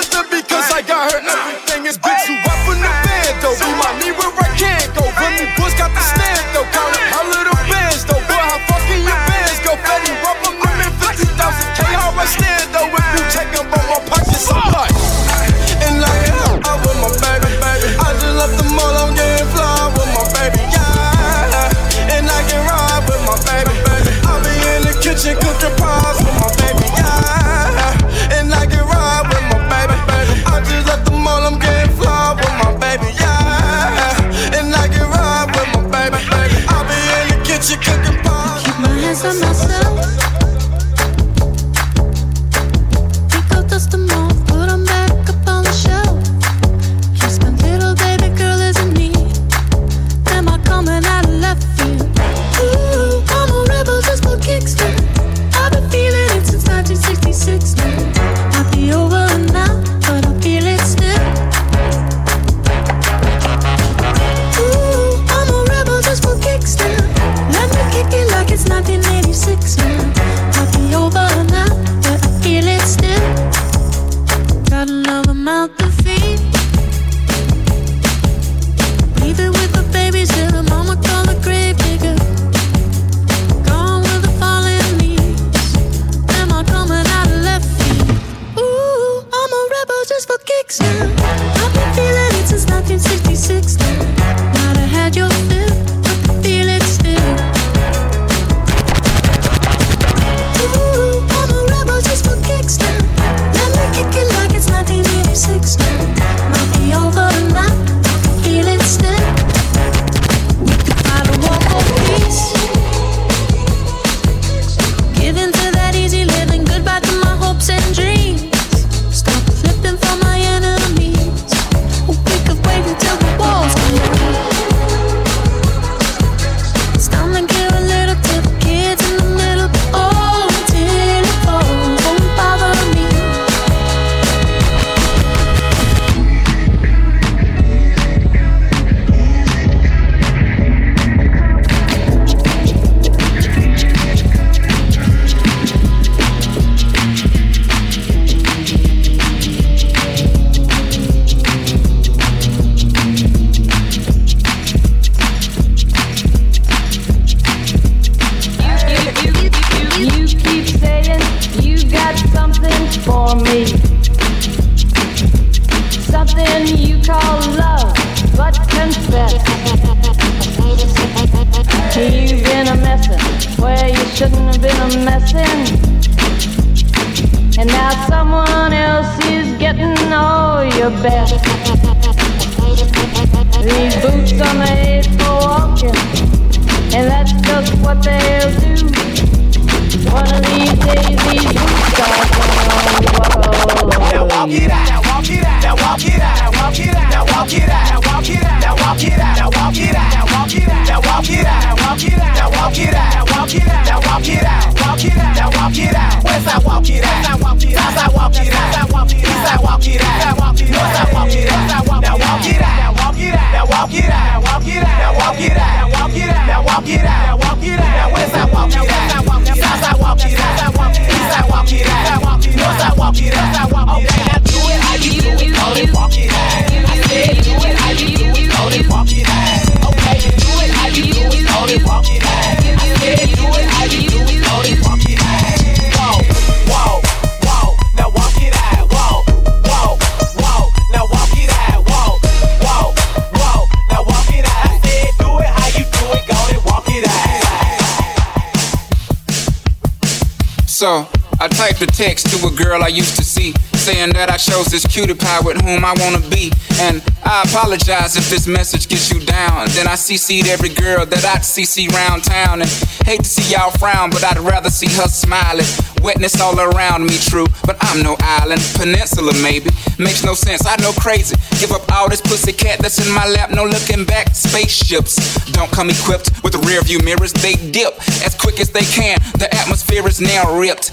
I cutie pie with whom I wanna be. And I apologize if this message gets you down. Then I CC'd every girl that I'd CC round town. And hate to see y'all frown, but I'd rather see her smiling. Wetness all around me, true, but I'm no island. Peninsula, maybe. Makes no sense, I know crazy. Give up all this pussy cat that's in my lap, no looking back. Spaceships don't come equipped with rear view mirrors, they dip as quick as they can. The atmosphere is now ripped.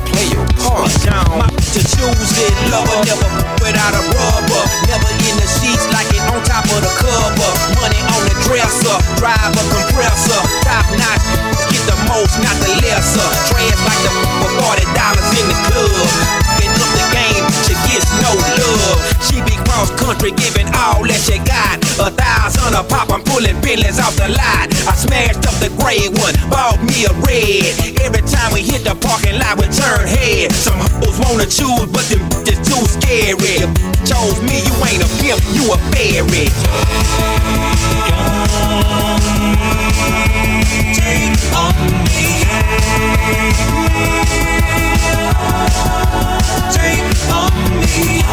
play your part. My to choose it, lover never without a rubber. Never in the sheets like it on top of the cover. Money on the dresser, drive a compressor, top notch. Get the most, not the lesser. Trash like the for forty dollars in the club. Get up the game, she gets no love. She be cross country, giving all that she got. A thousand a pop, I'm pulling Bentleys off the lot. I smashed one, bought me a red. Every time we hit the parking lot, we turn head. Some hoes wanna choose, but them just too scary. Chose me, you ain't a pimp, you a fairy. Take on me. Take on me.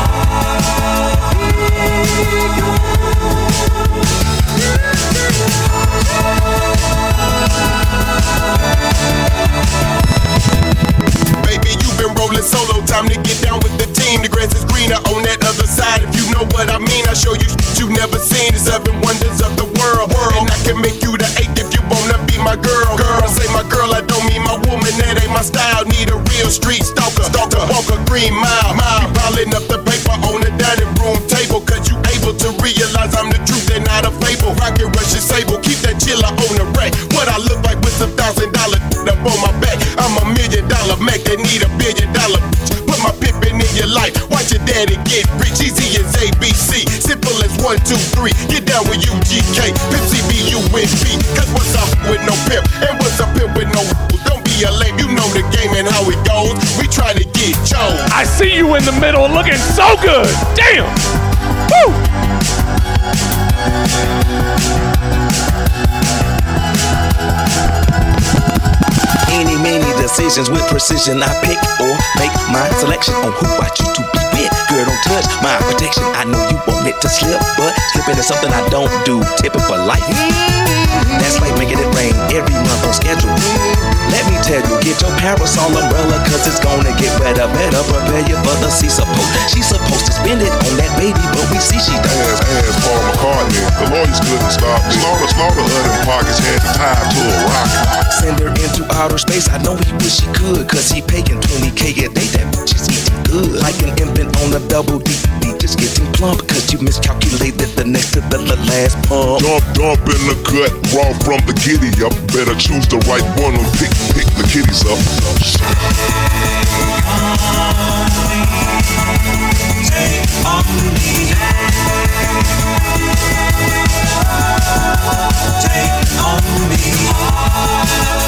Solo. Time to get down with the team. The grass is greener on that other side. If you know what I mean, I show you shit you never seen. The seven wonders of the world. And I can make you the eighth if you wanna be my girl. Girl, I say my girl, I don't mean my woman. That ain't my style. Need a real street stalker. Stalker, walk a green mile. Mile. Be piling up the paper on the dining room table. Cause you able to realize I'm the truth and not a fable. Rocket Russian sable. Keep that chiller on the rack. What I look need a billion dollar bitch. Put my pippin in your life. Watch your daddy get rich. Easy as ABC. Simple as one, two, three. Get down with UGK. Pepsi. Cause what's up with no pimp? And what's up pimp with no? Don't be a lame. You know the game and how it goes. We to get chose. I see you in the middle looking so good. Damn. Woo! Decisions with precision. I pick or make my selection on who I choose to be with. Girl, don't touch my protection. I know you want it to slip, but slipping is something I don't do. Tipping for life. That's like making it rain every month on schedule. Let me tell you, get your parasol umbrella, cause it's gonna get better, better. Prepare you for the sea support. She's supposed to spend it on that baby, but we see she does. Ass, ass, Paul McCartney. The lawyers couldn't stop me. Slaughter, slaughter her them pockets had to tie to a rocket. Send her into outer space. I know he wish he could, cause he paying 20k a day. That bitch is eating like an infant on a double D. Just getting plump, cause you miscalculated the next to the, the last pump. Dump, dump in the gut, raw from the giddy up. Better choose the right one and pick, pick the kitties up. Take. Take on me. Take on me.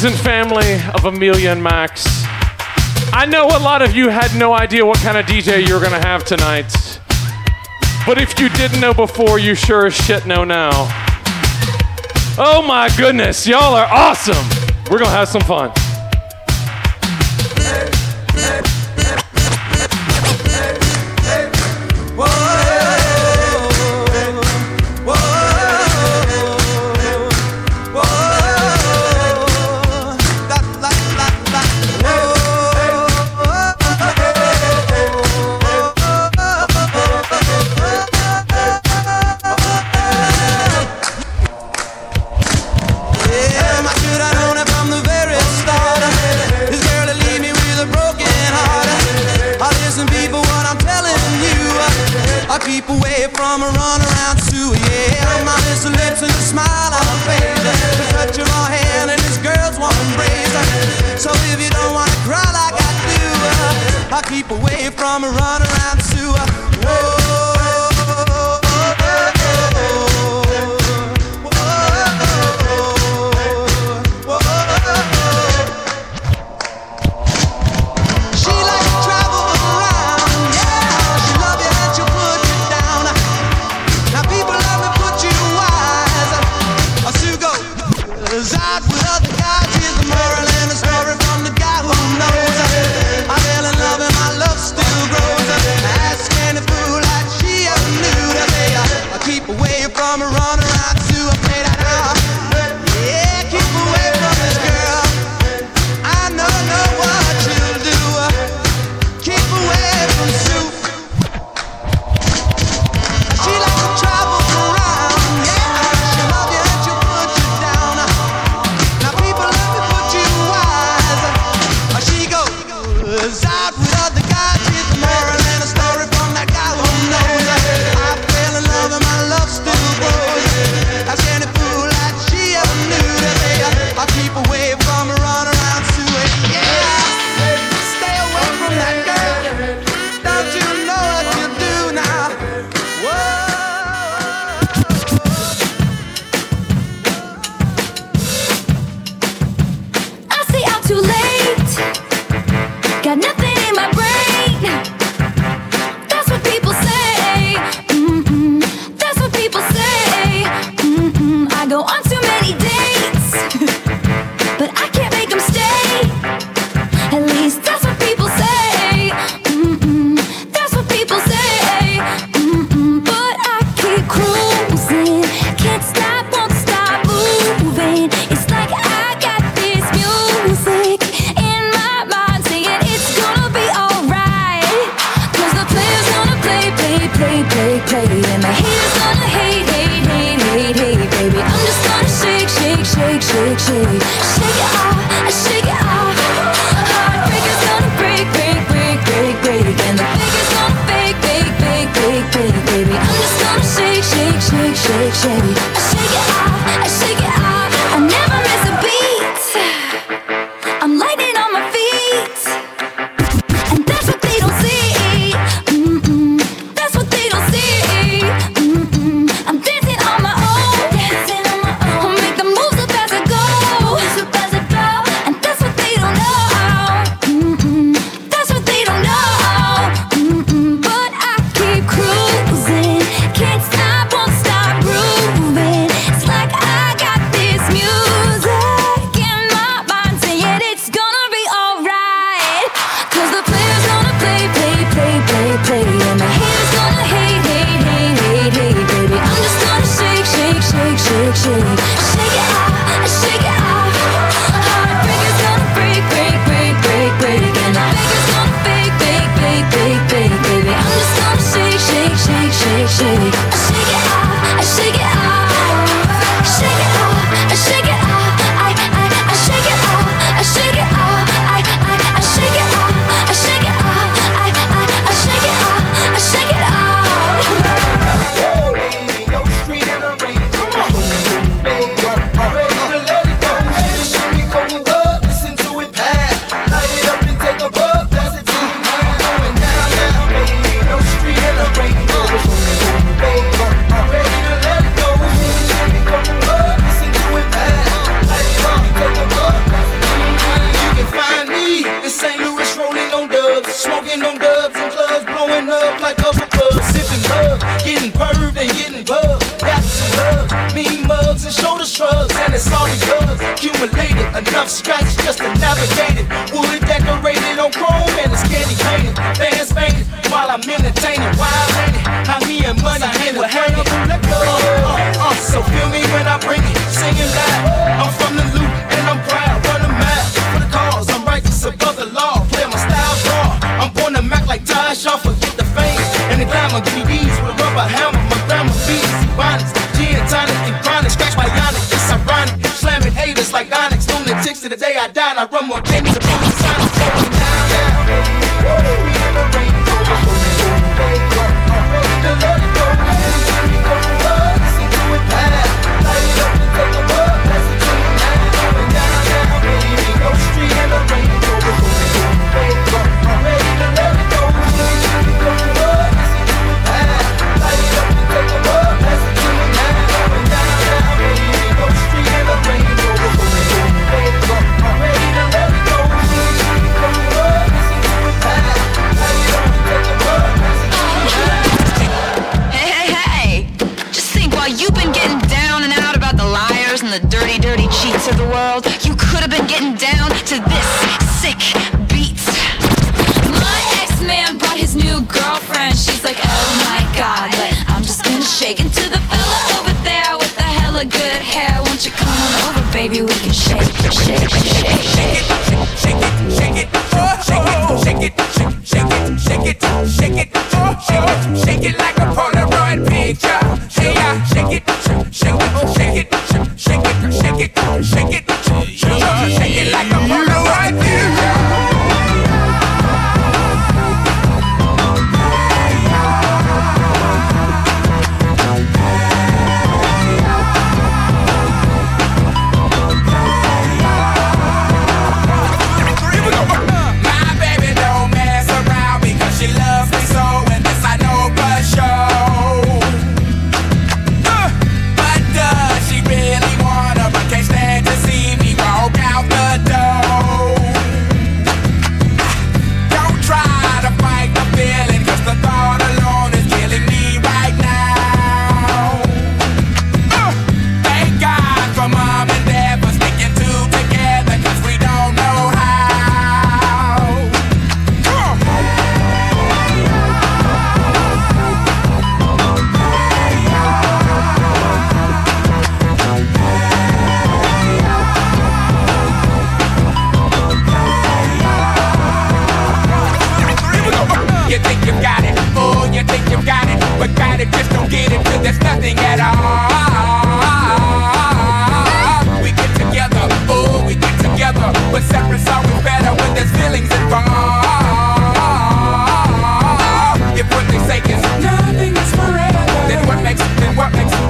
Friends and family of Amelia and Max, I know a lot of you had no idea what kind of DJ you were going to have tonight. But if you didn't know before, you sure as shit know now. Oh my goodness, y'all are awesome. We're going to have some fun.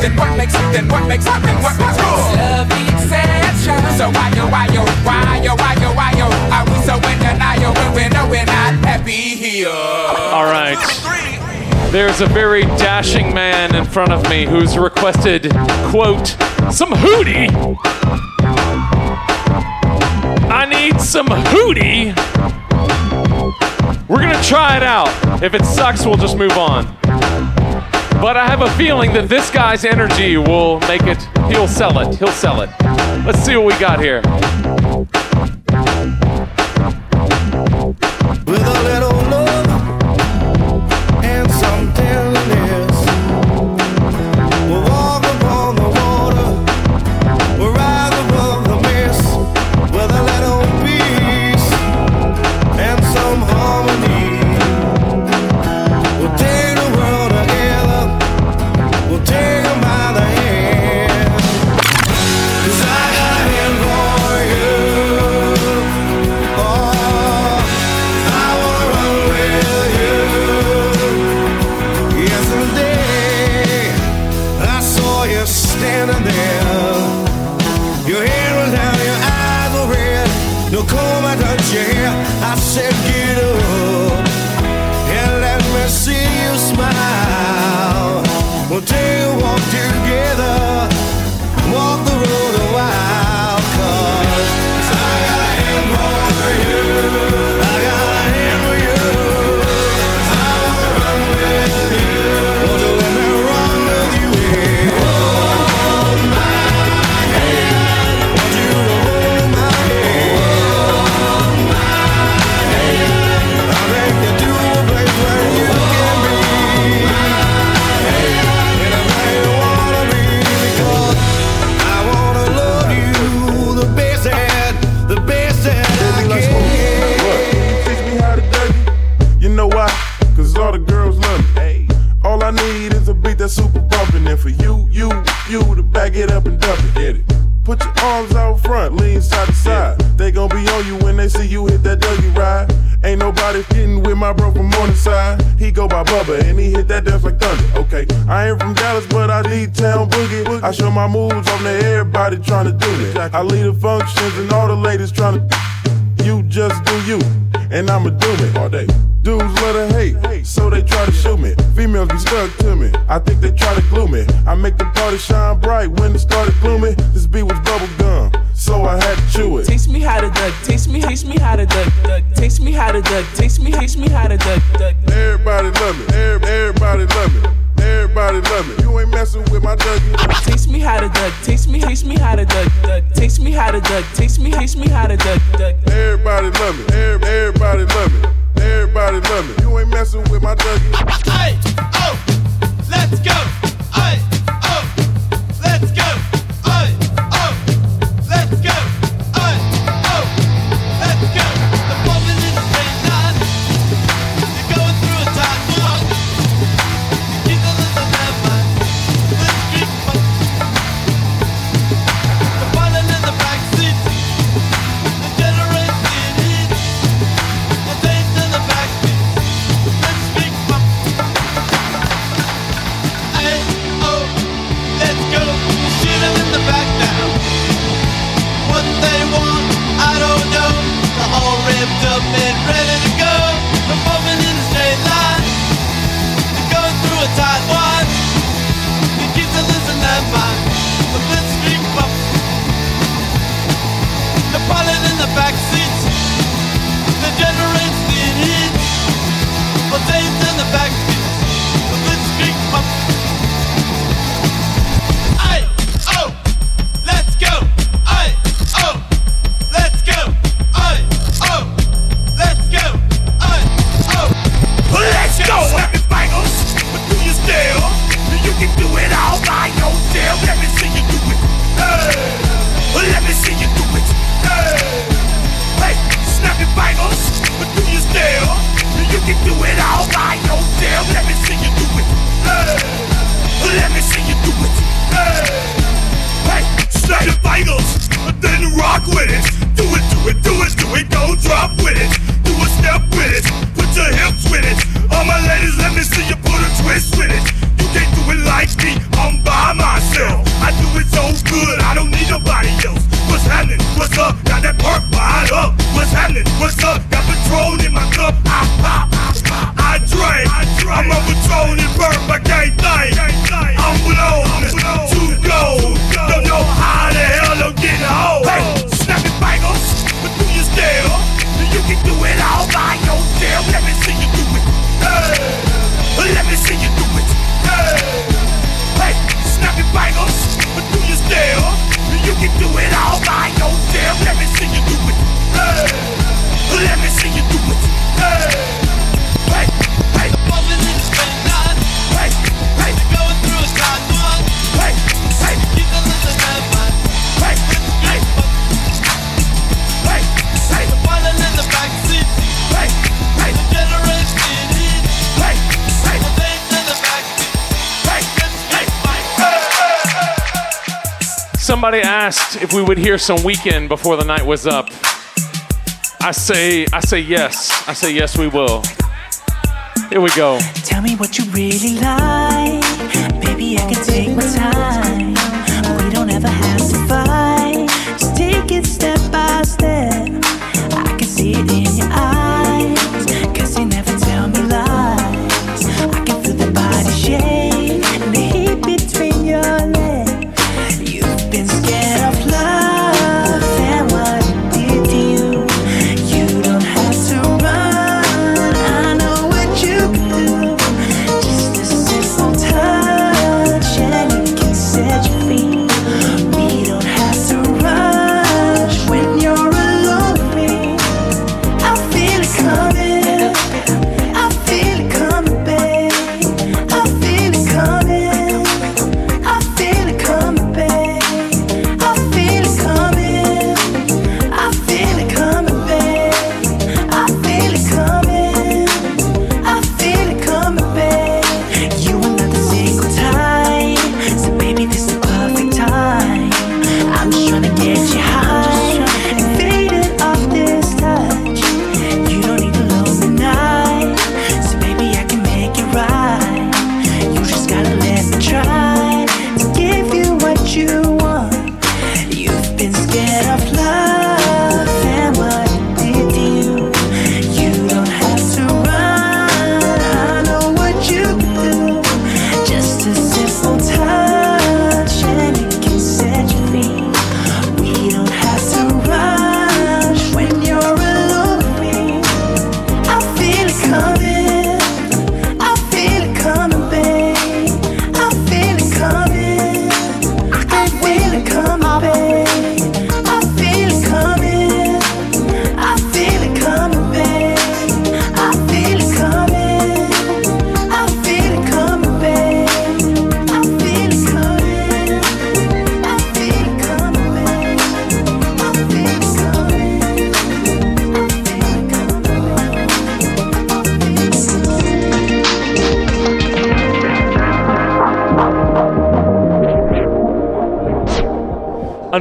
something, what makes something, what makes something, what makes All right. There's a very dashing man in front of me who's requested, quote, some hootie. I need some hootie. We're gonna try it out. If it sucks, we'll just move on. But I have a feeling that this guy's energy will make it. He'll sell it. He'll sell it. Let's see what we got here. by Bubba, and he hit that dance like thunder. Okay, I ain't from Dallas, but I need town boogie. I show my moves on to everybody trying to do it. I lead the functions and all the ladies trying to. You just do you, and I'ma do it all day. Dudes love to hate, so they try to shoot me. Females be stuck to me, I think they try to glue me. I make the party shine bright when it started gloomy. This beat was bubble gum, so I had to chew it. Teach me how to duck, teach me, taste me how to duck, duck. Teach me how to duck, teach me, taste me how to duck, duck. Everybody love me. Everybody love me. Everybody love me. You ain't messing with my Dougie. Teach me how to duck. Teach me, teach me how to duck. Teach me how to duck. Teach me, teach me how to duck. Everybody love me. Everybody love me. Everybody love me. You ain't messing with my Dougie. hear some weekend before the night was up. I say, I say yes. I say yes, we will. Here we go. Tell me what you really like. I can take my time. We don't ever have to fight.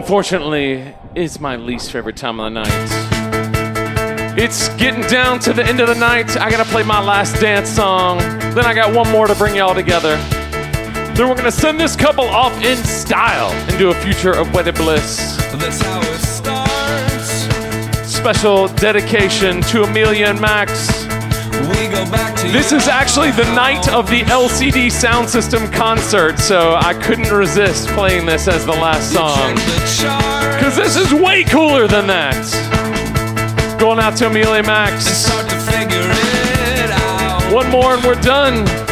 Unfortunately, is my least favorite time of the night. It's getting down to the end of the night. I gotta play my last dance song. Then I got one more to bring y'all together. Then we're gonna send this couple off in style into a future of wedded bliss. That's how it starts. Special dedication to Amelia and Max. This is actually the night of the LCD Soundsystem concert, so I couldn't resist playing this as the last song. Because this is way cooler than that. Going out to Amelia Max. One more and we're done.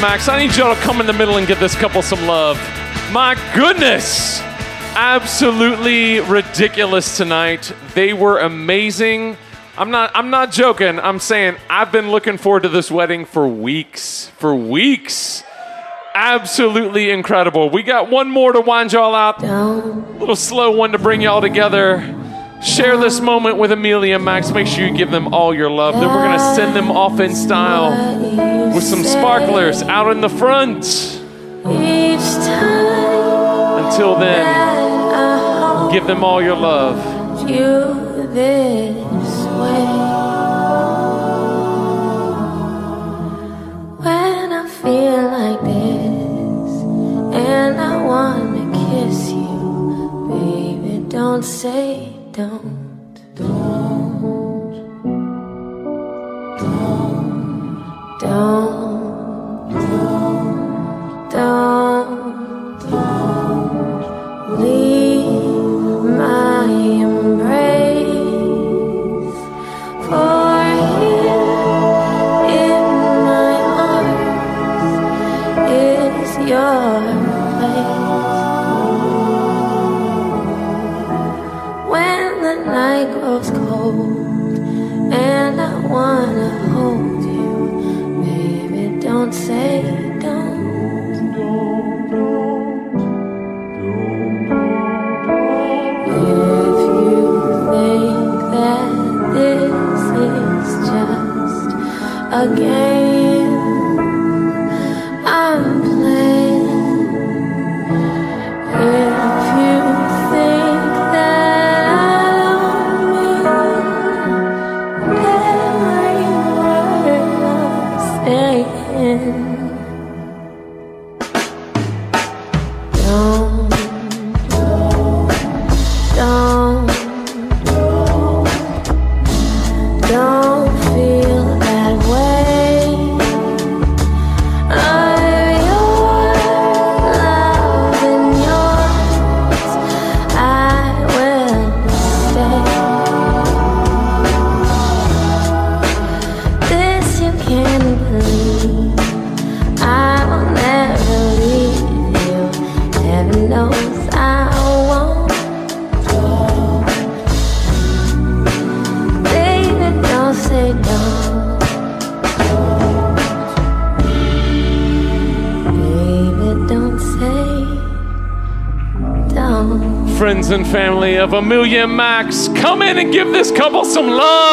Max, I need y'all to come in the middle and give this couple some love. My goodness! Absolutely ridiculous tonight. They were amazing. I'm not I'm not joking. I'm saying I've been looking forward to this wedding for weeks. For weeks. Absolutely incredible. We got one more to wind y'all out. A little slow one to bring y'all together. Share this moment with Amelia and Max. Make sure you give them all your love. Then we're gonna send them off in style with some sparklers out in the front. Until then, give them all your love. you. When I feel like this, and I wanna kiss you, baby, don't of million Max. Come in and give this couple some love.